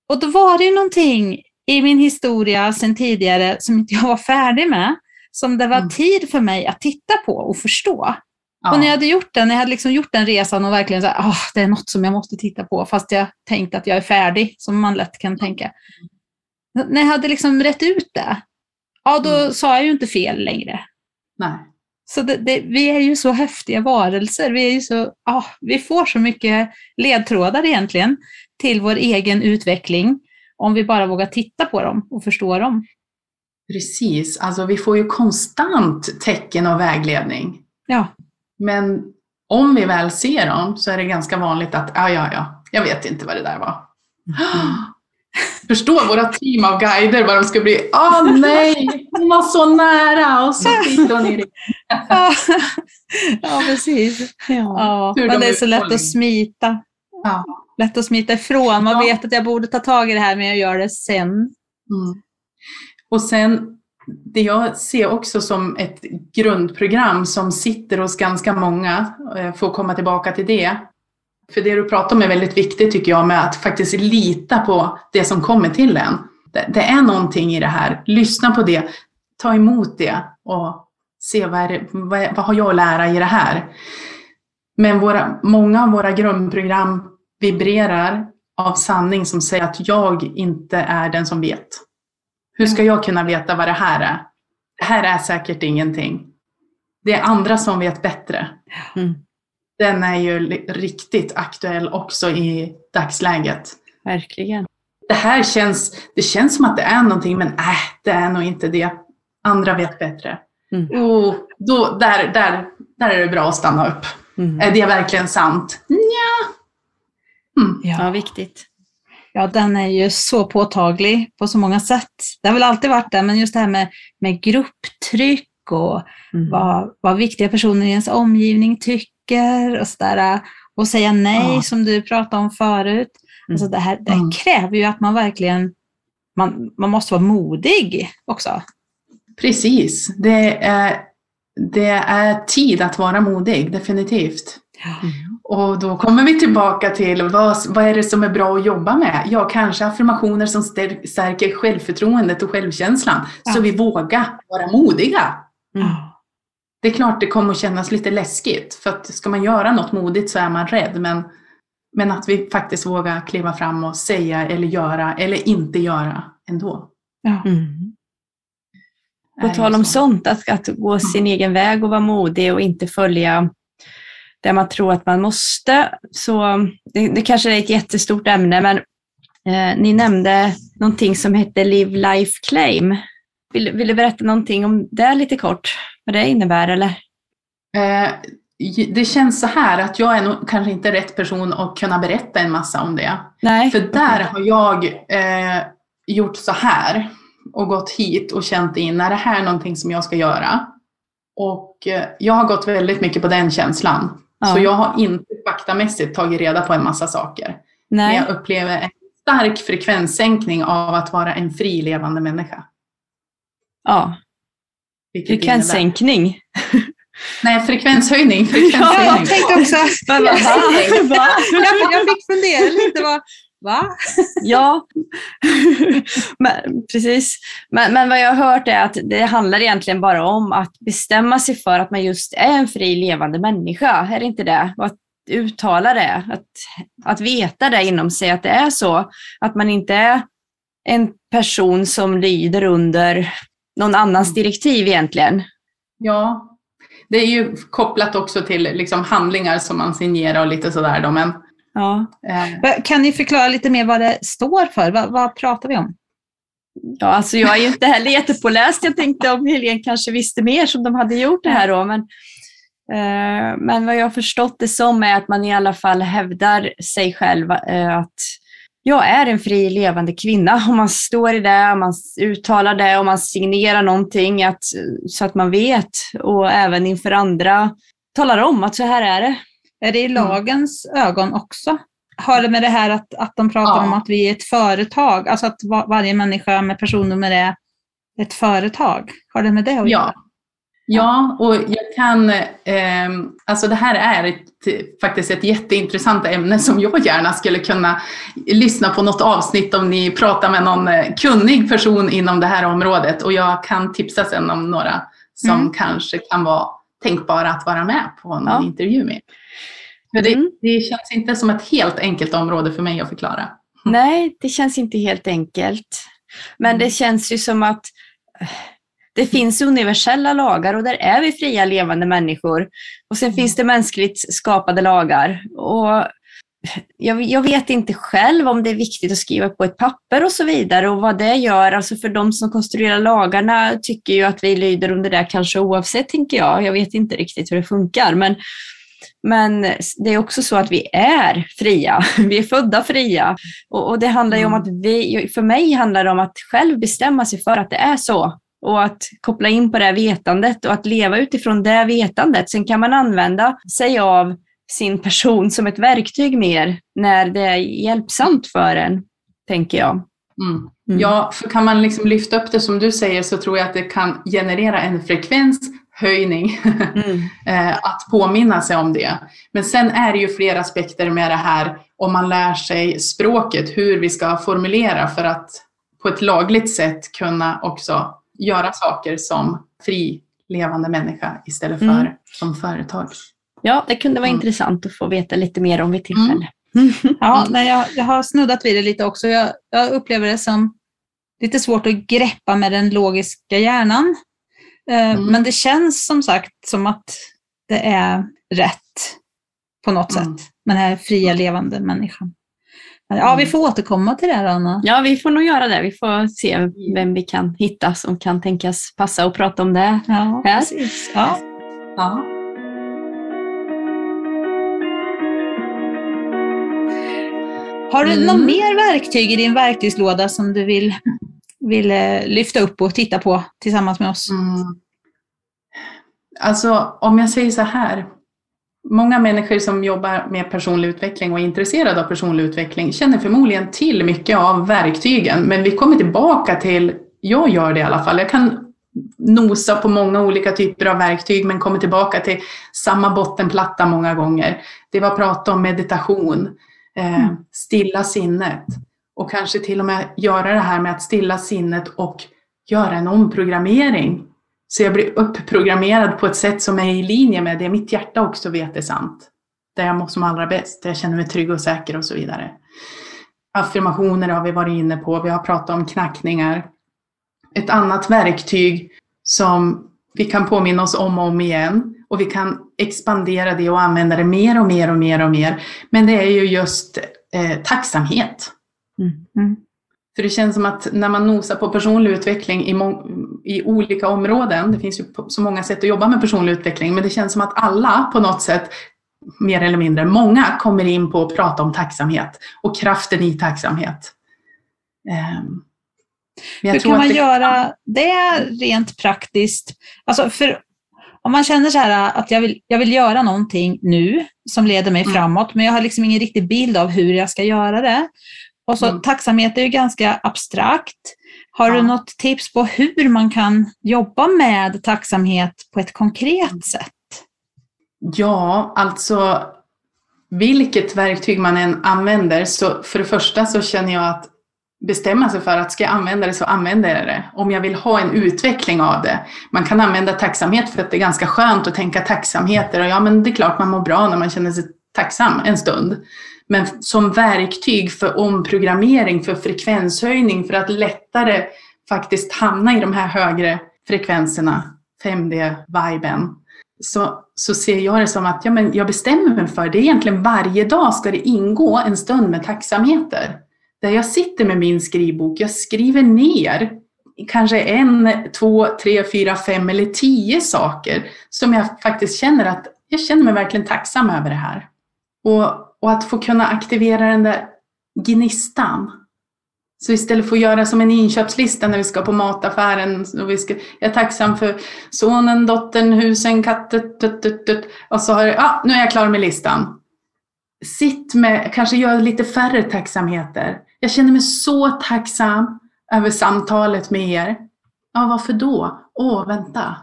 Och då var det ju någonting i min historia sedan tidigare som inte jag var färdig med, som det var Mm. tid för mig att titta på och förstå. ja. Och när jag hade gjort den, när jag hade liksom gjort den resan och verkligen här, "Åh, det är något som jag måste titta på, fast jag tänkt att jag är färdig, som man lätt kan tänka. När jag hade liksom rätt ut det, ja då Mm. sa jag ju inte fel längre. Nej. Så det, det, vi är ju så häftiga varelser, vi, är ju så, ah, vi får så mycket ledtrådar egentligen till vår egen utveckling, om vi bara vågar titta på dem och förstå dem. Precis, alltså vi får ju konstant tecken och vägledning. Ja. Men om vi väl ser dem så är det ganska vanligt att, ja, ja, ja, jag vet inte vad det där var. Mm. Förstå våra team av guider vad de ska bli. Åh oh, nej, hon var så nära och så sitter hon i det. Ja, ja precis. Ja. Men de det är så lätt att smita. Ja. Lätt att smita ifrån. Man Ja. vet att jag borde ta tag i det här men jag gör det sen. Mm. Och sen, det jag ser också som ett grundprogram som sitter hos ganska många, eh, får komma tillbaka till det. För det du pratar om är väldigt viktigt tycker jag, med att faktiskt lita på det som kommer till en. Det, det är någonting i det här. Lyssna på det, ta emot det och se vad, är det, vad, vad har jag att lära i det här. Men våra, många av våra grundprogram vibrerar av sanning som säger att jag inte är den som vet. Hur ska jag kunna veta vad det här är? Det här är säkert ingenting. Det är andra som vet bättre. Mm. Den är ju riktigt aktuell också i dagsläget. Verkligen. Det här känns, det känns som att det är någonting, men äh, det är nog inte det. Andra vet bättre. Mm. Oh, då, där, där, där är det bra att stanna upp. Mm. Är det verkligen sant? Nja. Mm. Ja, viktigt. Ja, den är ju så påtaglig på så många sätt. Det har väl alltid varit det, men just det här med, med grupptryck och Mm. vad, vad viktiga personer i ens omgivning tycker och sådär. Och säga nej Ja. som du pratade om förut. Alltså det här det Mm. kräver ju att man verkligen, man, man måste vara modig också. Precis. Det är, det är tid att vara modig, definitivt. Mm. Och då kommer vi tillbaka till vad, vad är det som är bra att jobba med? Ja, kanske affirmationer som stär- stärker självförtroendet och självkänslan. Ja. Så vi vågar vara modiga. Mm. Det är klart det kommer att kännas lite läskigt. För att ska man göra något modigt så är man rädd. Men, men att vi faktiskt vågar kliva fram och säga eller göra eller inte göra ändå. Ja. Mm. På tal om så. sånt, att, att gå sin egen väg och vara modig och inte följa där man tror att man måste. Så det, det kanske är ett jättestort ämne, men eh, ni nämnde någonting som hette Live Life Claim. Vill, vill du berätta någonting om det lite kort? Vad det innebär eller? Eh, det känns så här att jag är nog kanske inte rätt person att kunna berätta en massa om det. Nej. För där har jag eh, gjort så här och gått hit och känt in, är det här någonting som jag ska göra? Och eh, jag har gått väldigt mycket på den känslan. Ja. Så jag har inte faktamässigt tagit reda på en massa saker. Men Nej. jag upplever en stark frekvenssänkning av att vara en fri levande människa. Ja. Vilket Frekvenssänkning. Nej, frekvenshöjning. Ja, frekvenshöjning. jag tänkte också, jag fick fundera lite, vad, va? Ja, men, precis. Men, men vad jag har hört är att det handlar egentligen bara om att bestämma sig för att man just är en fri levande människa. Är det inte det? Och att uttala det, att, att veta det inom sig, att det är så. Att man inte är en person som lyder under någon annans direktiv egentligen. Ja, det är ju kopplat också till liksom handlingar som man signerar och lite sådär då, men Ja. eh, Kan ni förklara lite mer vad det står för? Vad, vad pratar vi om? Ja, alltså jag är ju inte heller jättepåläst. Jag tänkte om Helene kanske visste mer som de hade gjort det här då. Men, eh, men vad jag har förstått det som är att man i alla fall hävdar sig själv eh, att jag är en fri levande kvinna. Om man står i det, man uttalar det, om man signerar någonting att, så att man vet och även inför andra talar om att så här är det. Är det i lagens ögon också? Har det med det här att, att de pratar Ja. om att vi är ett företag, alltså att va- varje människa med personnummer är ett företag? Har det med det att göra? ja. Ja, och jag kan, ehm, alltså det här är ett, faktiskt ett jätteintressant ämne som jag gärna skulle kunna lyssna på något avsnitt om ni pratar med någon eh, kunnig person inom det här området och jag kan tipsa sen om några som Mm. kanske kan vara tänkbara att vara med på någon Ja. intervju med. För det, Mm. det känns inte som ett helt enkelt område för mig att förklara. Nej, det känns inte helt enkelt. Men det känns ju som att eh, det finns universella lagar och där är vi fria levande människor. Och sen finns det mänskligt skapade lagar. Och jag, jag, vet inte själv om det är viktigt att skriva på ett papper och så vidare och vad det gör. Alltså för de som konstruerar lagarna tycker ju att vi lyder under det kanske oavsett, tänker jag. Jag vet inte riktigt hur det funkar, men, men det är också så att vi är fria. Vi är födda fria och, och det handlar ju om mm. att vi, för mig handlar det om att själv bestämma sig för att det är så och att koppla in på det vetandet och att leva utifrån det vetandet. Sen kan man använda sig av sin person som ett verktyg mer när det är hjälpsamt för en, tänker jag. Mm. Mm. Ja, för kan man liksom lyfta upp det som du säger så tror jag att det kan generera en frekvenshöjning mm. Eh, att påminna sig om det. Men sen är det ju fler aspekter med det här om man lär sig språket, hur vi ska formulera för att på ett lagligt sätt kunna också göra saker som fri levande människa istället för mm. som företag. Ja, det kunde vara mm. intressant att få veta lite mer om vid tillfälle. Mm. ja, nej, jag, jag, har snuddat vid det lite också. Jag, jag, upplever det som lite svårt att greppa med den logiska hjärnan. Eh, mm. Men det känns som sagt som att det är rätt på något mm. sätt med den här fria levande människan. Ja, vi mm. får återkomma till det här, Anna. Ja, vi får nog göra det. Vi får se vem vi kan hitta som kan tänkas passa och prata om det ja, här. Precis. Ja. ja. Har du mm. något mer verktyg i din verktygslåda som du vill, vill eh, lyfta upp och titta på tillsammans med oss? Mm. Alltså, om jag säger så här. Många människor som jobbar med personlig utveckling och är intresserade av personlig utveckling känner förmodligen till mycket av verktygen, men vi kommer tillbaka till, jag gör det i alla fall, jag kan nosa på många olika typer av verktyg men kommer tillbaka till samma bottenplatta många gånger. Det var prata om meditation, eh, mm. stilla sinnet och kanske till och med göra det här med att stilla sinnet och göra en omprogrammering så jag blir uppprogrammerad på ett sätt som är i linje med det mitt hjärta också vet är sant. Där jag mår som allra bäst, där jag känner mig trygg och säker och så vidare. Affirmationer har vi varit inne på, vi har pratat om knackningar. Ett annat verktyg som vi kan påminna oss om och om igen och vi kan expandera det och använda det mer och mer och mer och mer. Men det är ju just eh, tacksamhet. Mm. Mm. För det känns som att när man nosar på personlig utveckling i, i olika områden, det finns ju så många sätt att jobba med personlig utveckling, men det känns som att alla på något sätt, mer eller mindre, många kommer in på att prata om tacksamhet och kraften i tacksamhet. Um, Hur kan man det... göra det rent praktiskt? Alltså för om man känner så här att jag vill, jag vill göra någonting nu som leder mig mm. framåt, men jag har liksom ingen riktig bild av hur jag ska göra det. Och så mm. tacksamhet är ju ganska abstrakt. Har ja. du något tips på hur man kan jobba med tacksamhet på ett konkret mm. sätt? Ja, alltså vilket verktyg man än använder så för det första så känner jag att bestämma sig för att ska jag använda det så använder jag det. Om jag vill ha en utveckling av det. Man kan använda tacksamhet för att det är ganska skönt att tänka tacksamheter och ja men det är klart man mår bra när man känner sig tacksam en stund. Men som verktyg för omprogrammering, för frekvenshöjning, för att lättare faktiskt hamna i de här högre frekvenserna, 5D-viben, så, så ser jag det som att ja, men jag bestämmer mig för det. Egentligen varje dag ska det ingå en stund med tacksamheter. Där jag sitter med min skrivbok, jag skriver ner kanske en, två, tre, fyra, fem eller tio saker som jag faktiskt känner att jag känner mig verkligen tacksam över det här. Och och att få kunna aktivera den där gnistan. Så istället för att göra som en inköpslista när vi ska på mataffären. Och vi ska, jag är tacksam för sonen, dottern, husen, katten. Och så har jag, ja, nu är jag klar med listan. Sitt med, kanske gör lite färre tacksamheter. Jag känner mig så tacksam över samtalet med er. Ja, varför då? Åh, vänta.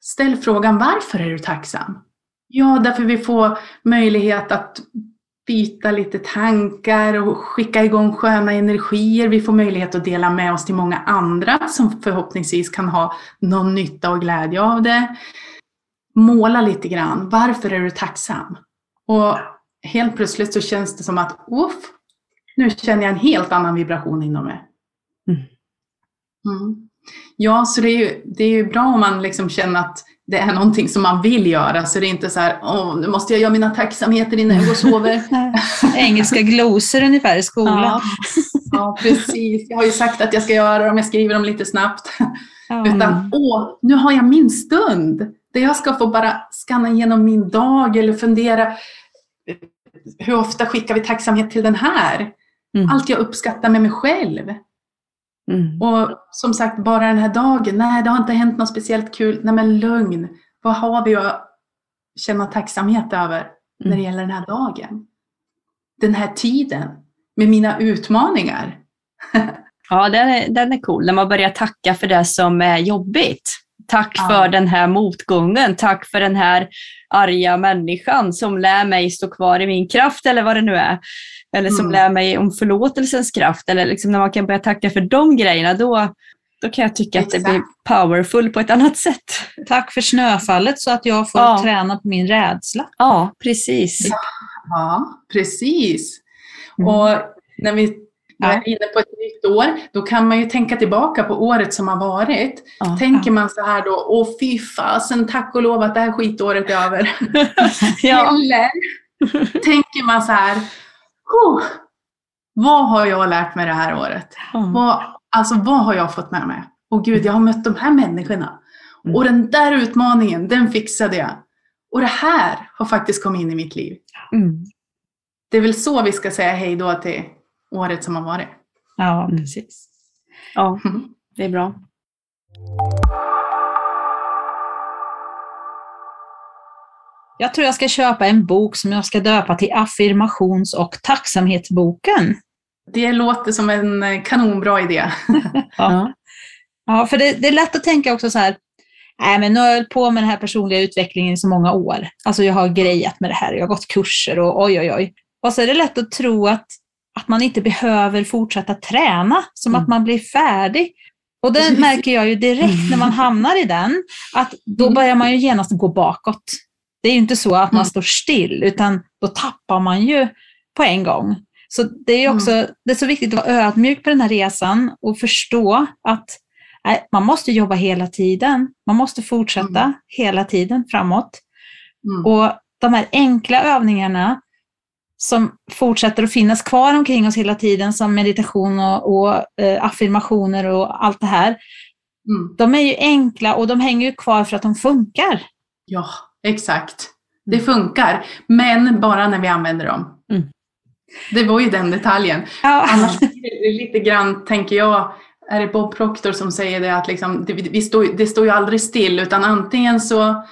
Ställ frågan, varför är du tacksam? Ja, därför vi får möjlighet att byta lite tankar och skicka igång sköna energier. Vi får möjlighet att dela med oss till många andra som förhoppningsvis kan ha någon nytta och glädje av det. Måla lite grann. Varför är du tacksam? Och helt plötsligt så känns det som att uff, nu känner jag en helt annan vibration inom mig. Mm. Mm. Ja, så det är, ju, det är ju bra om man liksom känner att det är någonting som man vill göra. Så det är inte så här, åh, nu måste jag göra mina tacksamheter innan jag går och sover. Engelska glosor ungefär i skolan. Ja. ja, precis. Jag har ju sagt att jag ska göra dem, jag skriver dem lite snabbt. Ja. Utan, åh, nu har jag min stund. Där jag ska få bara skanna igenom min dag eller fundera, hur ofta skickar vi tacksamhet till den här? Mm. Allt jag uppskattar med mig själv. Mm. Och som sagt, bara den här dagen, nej det har inte hänt något speciellt kul. Nej men lugn, vad har vi att känna tacksamhet över när det Mm. gäller den här dagen? Den här tiden med mina utmaningar. Ja, den är, den är cool. När man börjar tacka för det som är jobbigt. Tack Ja. för den här motgången. Tack för den här arga människan som lär mig stå kvar i min kraft eller vad det nu är. Eller som Mm. lär mig om förlåtelsens kraft. Eller liksom när man kan börja tacka för de grejerna, då, då kan jag tycka att det blir Exakt. powerful på ett annat sätt. Tack för snöfallet så att jag får Ja. träna på min rädsla. Ja, precis. Ja, precis. Mm. Och när vi Ja. är inne på ett nytt år, då kan man ju tänka tillbaka på året som har varit. Ja. Tänker man så här då, åh fy fasen, tack och lov att det här skitåret är över. Eller tänker man så här, oh, vad har jag lärt mig det här året? Mm. Vad, alltså vad har jag fått med mig? Och gud, jag har mött de här människorna. Mm. Och den där utmaningen, den fixade jag. Och det här har faktiskt kommit in i mitt liv. Mm. Det är väl så vi ska säga hej då till året som har varit. Ja, precis. ja, det är bra. Jag tror jag ska köpa en bok som jag ska döpa till affirmations och tacksamhetsboken. Det låter som en eh, kanonbra idé. Ja. Ja, för det, det är lätt att tänka också så här, nej men nu har jag hållit på med den här personliga utvecklingen i så många år. Alltså jag har grejat med det här, jag har gått kurser och oj oj oj. Och så är det lätt att tro att, att man inte behöver fortsätta träna, som Mm. att man blir färdig. Och det märker jag ju direkt när man hamnar i den, att då Mm. börjar man ju genast gå bakåt. Det är ju inte så att man Mm. står still, utan då tappar man ju på en gång. Så det är Mm. också det är så viktigt att vara ödmjuk på den här resan och förstå att nej, man måste jobba hela tiden. Man måste fortsätta Mm. hela tiden framåt. Mm. Och de här enkla övningarna som fortsätter att finnas kvar omkring oss hela tiden som meditation och, och eh, affirmationer och allt det här. Mm. De är ju enkla och de hänger ju kvar för att de funkar. Ja, exakt. Det funkar, men bara när vi använder dem. Mm. Det var ju den detaljen. Ja. Annars blir det lite grann, tänker jag, är det Bob Proctor som säger det att liksom, det, vi står, det står ju aldrig still, utan antingen så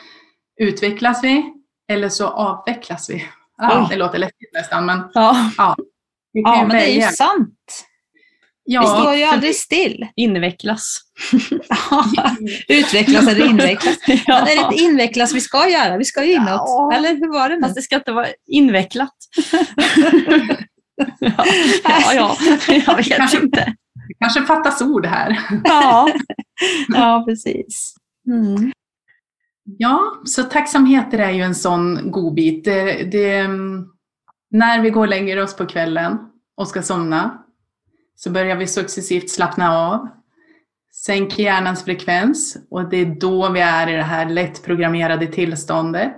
utvecklas vi eller så avvecklas vi. Ja, det låter läskigt nästan, men Ja. ja, ju men det är ju sant. Ja, Vi står ju aldrig still. Invecklas. Utvecklas eller invecklas. Men Ja. är det inte invecklas vi ska göra? Vi ska ju inåt. Ja. Eller hur var det nu? Fast det ska inte vara invecklat. ja, ja, ja, jag vet Kanske- inte. Det kanske fattas ord här. Ja, ja precis. Mm. Ja, så tacksamheter är ju en sån godbit. Det, det, när vi går och lägger oss på kvällen och ska somna så börjar vi successivt slappna av, sänker hjärnans frekvens och det är då vi är i det här lätt programmerade tillståndet.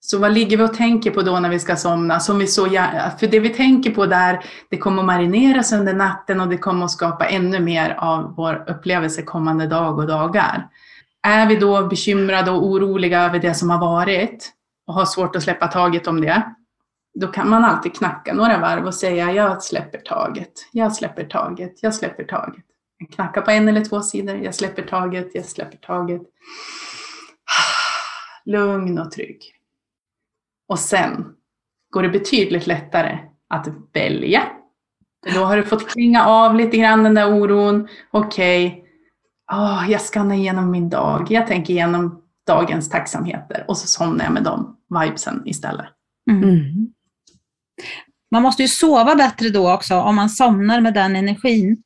Så vad ligger vi och tänker på då när vi ska somna? Som vi så gärna, för det vi tänker på där, det kommer att marineras under natten och det kommer att skapa ännu mer av vår upplevelse kommande dag och dagar. Är vi då bekymrade och oroliga över det som har varit och har svårt att släppa taget om det, då kan man alltid knacka några varv och säga jag släpper taget, jag släpper taget, jag släpper taget. Jag knackar på en eller två sidor, jag släpper taget, jag släpper taget. Lugn och trygg. Och sen går det betydligt lättare att välja. Då har du fått klinga av lite grann den där oron. Okej, Åh, jag skannar igenom min dag. Jag tänker igenom dagens tacksamheter och så somnar jag med de vibesen istället. Mm. Man måste ju sova bättre då också om man somnar med den energin.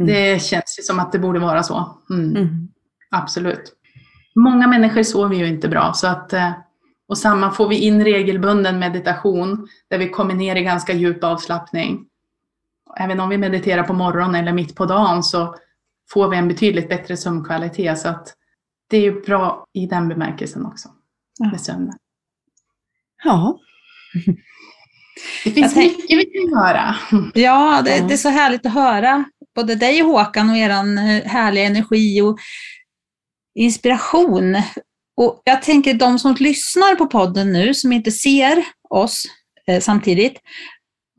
Mm. Det känns ju som att det borde vara så. Mm, Mm. Absolut. Många människor sover ju inte bra. Så att, eh, och samma får vi in regelbunden meditation där vi kommer ner i ganska djup avslappning. Även om vi mediterar på morgonen eller mitt på dagen så får vi en betydligt bättre sömnkvalitet. Så att det är ju bra i den bemärkelsen också, Ja. med sömnen. Ja. Det finns tänk- mycket vi kan göra. Ja, det, det är så härligt att höra både dig Håkan och er härliga energi och inspiration. Och jag tänker de som lyssnar på podden nu, som inte ser oss eh, samtidigt,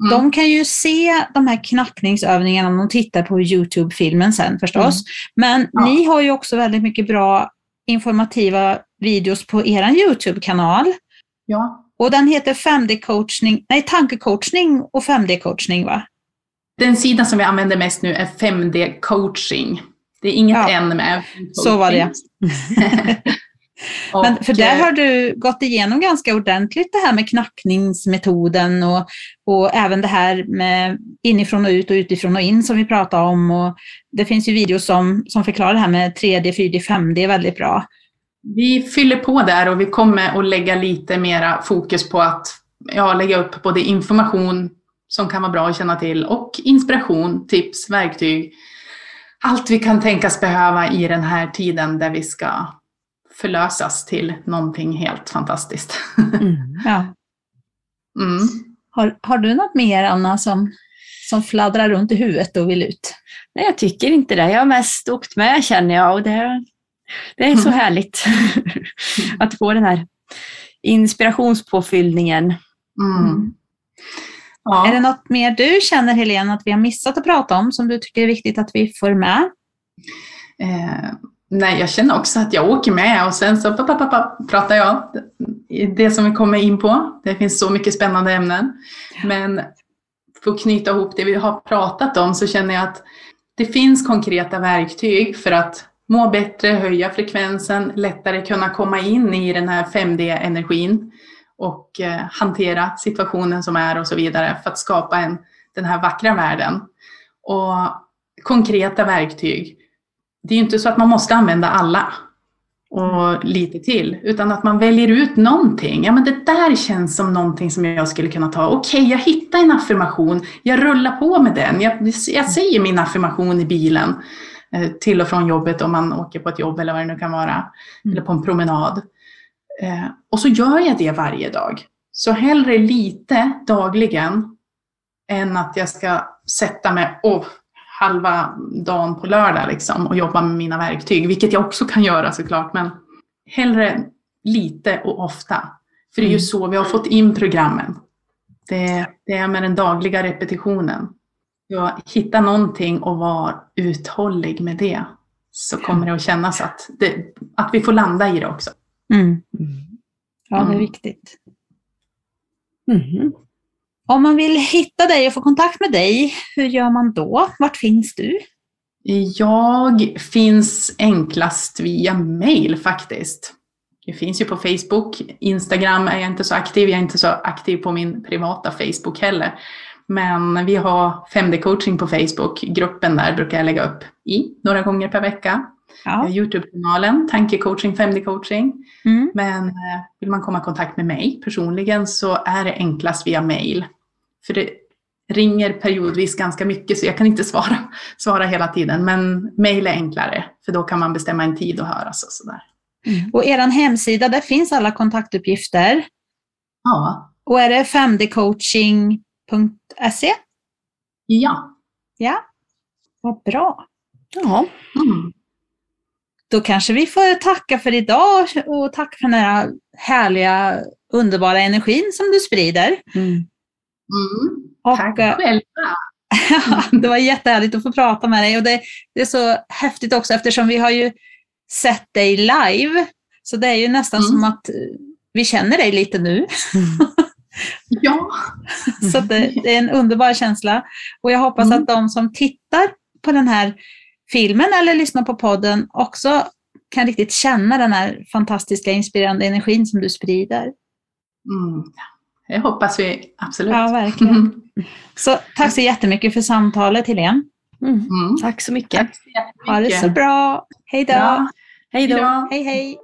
Mm. de kan ju se de här knackningsövningarna om de tittar på Youtube-filmen sen förstås. Men Ja. ni har ju också väldigt mycket bra informativa videos på er Youtube-kanal. Ja. Och den heter 5D-coachning, nej tankecoachning och 5D-coachning va? Den sidan som vi använder mest nu är 5D coaching. Det är inget Ja. N med. Så var det. Och, Men för där har du gått igenom ganska ordentligt det här med knackningsmetoden och, och även det här med inifrån och ut och utifrån och in som vi pratade om. Och det finns ju videos som, som förklarar det här med 3D, 4D, 5D väldigt bra. Vi fyller på där och vi kommer att lägga lite mera fokus på att ja, lägga upp både information som kan vara bra att känna till och inspiration, tips, verktyg. Allt vi kan tänkas behöva i den här tiden där vi ska förlösas till någonting helt fantastiskt. Mm. Ja. Mm. Har, har du något mer Anna som, som fladdrar runt i huvudet och vill ut? Nej, jag tycker inte det. Jag har mest åkt med känner jag och det, det är så Mm. härligt att få den här inspirationspåfyllningen. Mm. Ja. Är det något mer du känner Helene att vi har missat att prata om som du tycker är viktigt att vi får med? Eh, nej, jag känner också att jag åker med och sen så pa, pa, pa, pratar jag det som vi kommer in på. Det finns så mycket spännande ämnen. Men för att knyta ihop det vi har pratat om så känner jag att det finns konkreta verktyg för att må bättre, höja frekvensen, lättare kunna komma in i den här 5D-energin och eh, hantera situationen som är och så vidare för att skapa en, den här vackra världen. Och konkreta verktyg det är ju inte så att man måste använda alla och lite till, utan att man väljer ut någonting. Ja, men det där känns som någonting som jag skulle kunna ta. Okej, jag hittar en affirmation. Jag rullar på med den. Jag, jag säger min affirmation i bilen eh, till och från jobbet om man åker på ett jobb eller vad det nu kan vara. Mm. Eller på en promenad. Eh, och så gör jag det varje dag. Så hellre lite dagligen än att jag ska sätta mig och halva dagen på lördag liksom, och jobba med mina verktyg, vilket jag också kan göra såklart, men hellre lite och ofta. För det är ju Mm. så vi har fått in programmen. Det, det är med den dagliga repetitionen. Så hitta någonting och vara uthållig med det, så kommer det att kännas att, det, att vi får landa i det också. Mm. Ja, det är Mm. viktigt. Mhm. Om man vill hitta dig och få kontakt med dig, hur gör man då? Vart finns du? Jag finns enklast via mail faktiskt. Det finns ju på Facebook. Instagram är jag inte så aktiv. Jag är inte så aktiv på min privata Facebook heller. Men vi har 5D-coaching på Facebook. Gruppen där brukar jag lägga upp i några gånger per vecka. Ja. Youtube-kanalen, Tankecoaching, 5D-coaching. Mm. Men eh, vill man komma i kontakt med mig personligen så är det enklast via mail. För det ringer periodvis ganska mycket så jag kan inte svara, svara hela tiden. Men mail är enklare för då kan man bestämma en tid och höras och sådär. Och er hemsida, där finns alla kontaktuppgifter. Ja, Och är det 5dcoaching.se? ja. Ja, vad bra. Ja. Mm. Då kanske vi får tacka för idag och tacka för den här härliga, underbara energin som du sprider. Mm. Mm. Och, Tack eh, själva. det var jättehärligt att få prata med dig och det, det är så häftigt också eftersom vi har ju sett dig live. Så det är ju nästan Mm. som att eh, vi känner dig lite nu. Ja, Så det, det är en underbar känsla. Och jag hoppas Mm. att de som tittar på den här filmen eller lyssnar på podden också kan riktigt känna den här fantastiska inspirerande energin som du sprider. mm. Det hoppas vi absolut. Ja, verkligen. Mm. Så tack så jättemycket för samtalet, Helene. Mm. Mm. Tack så mycket. Tack så jättemycket. Ha det så bra. Hej då. Bra. Hej då. Hej då. Hej, hej.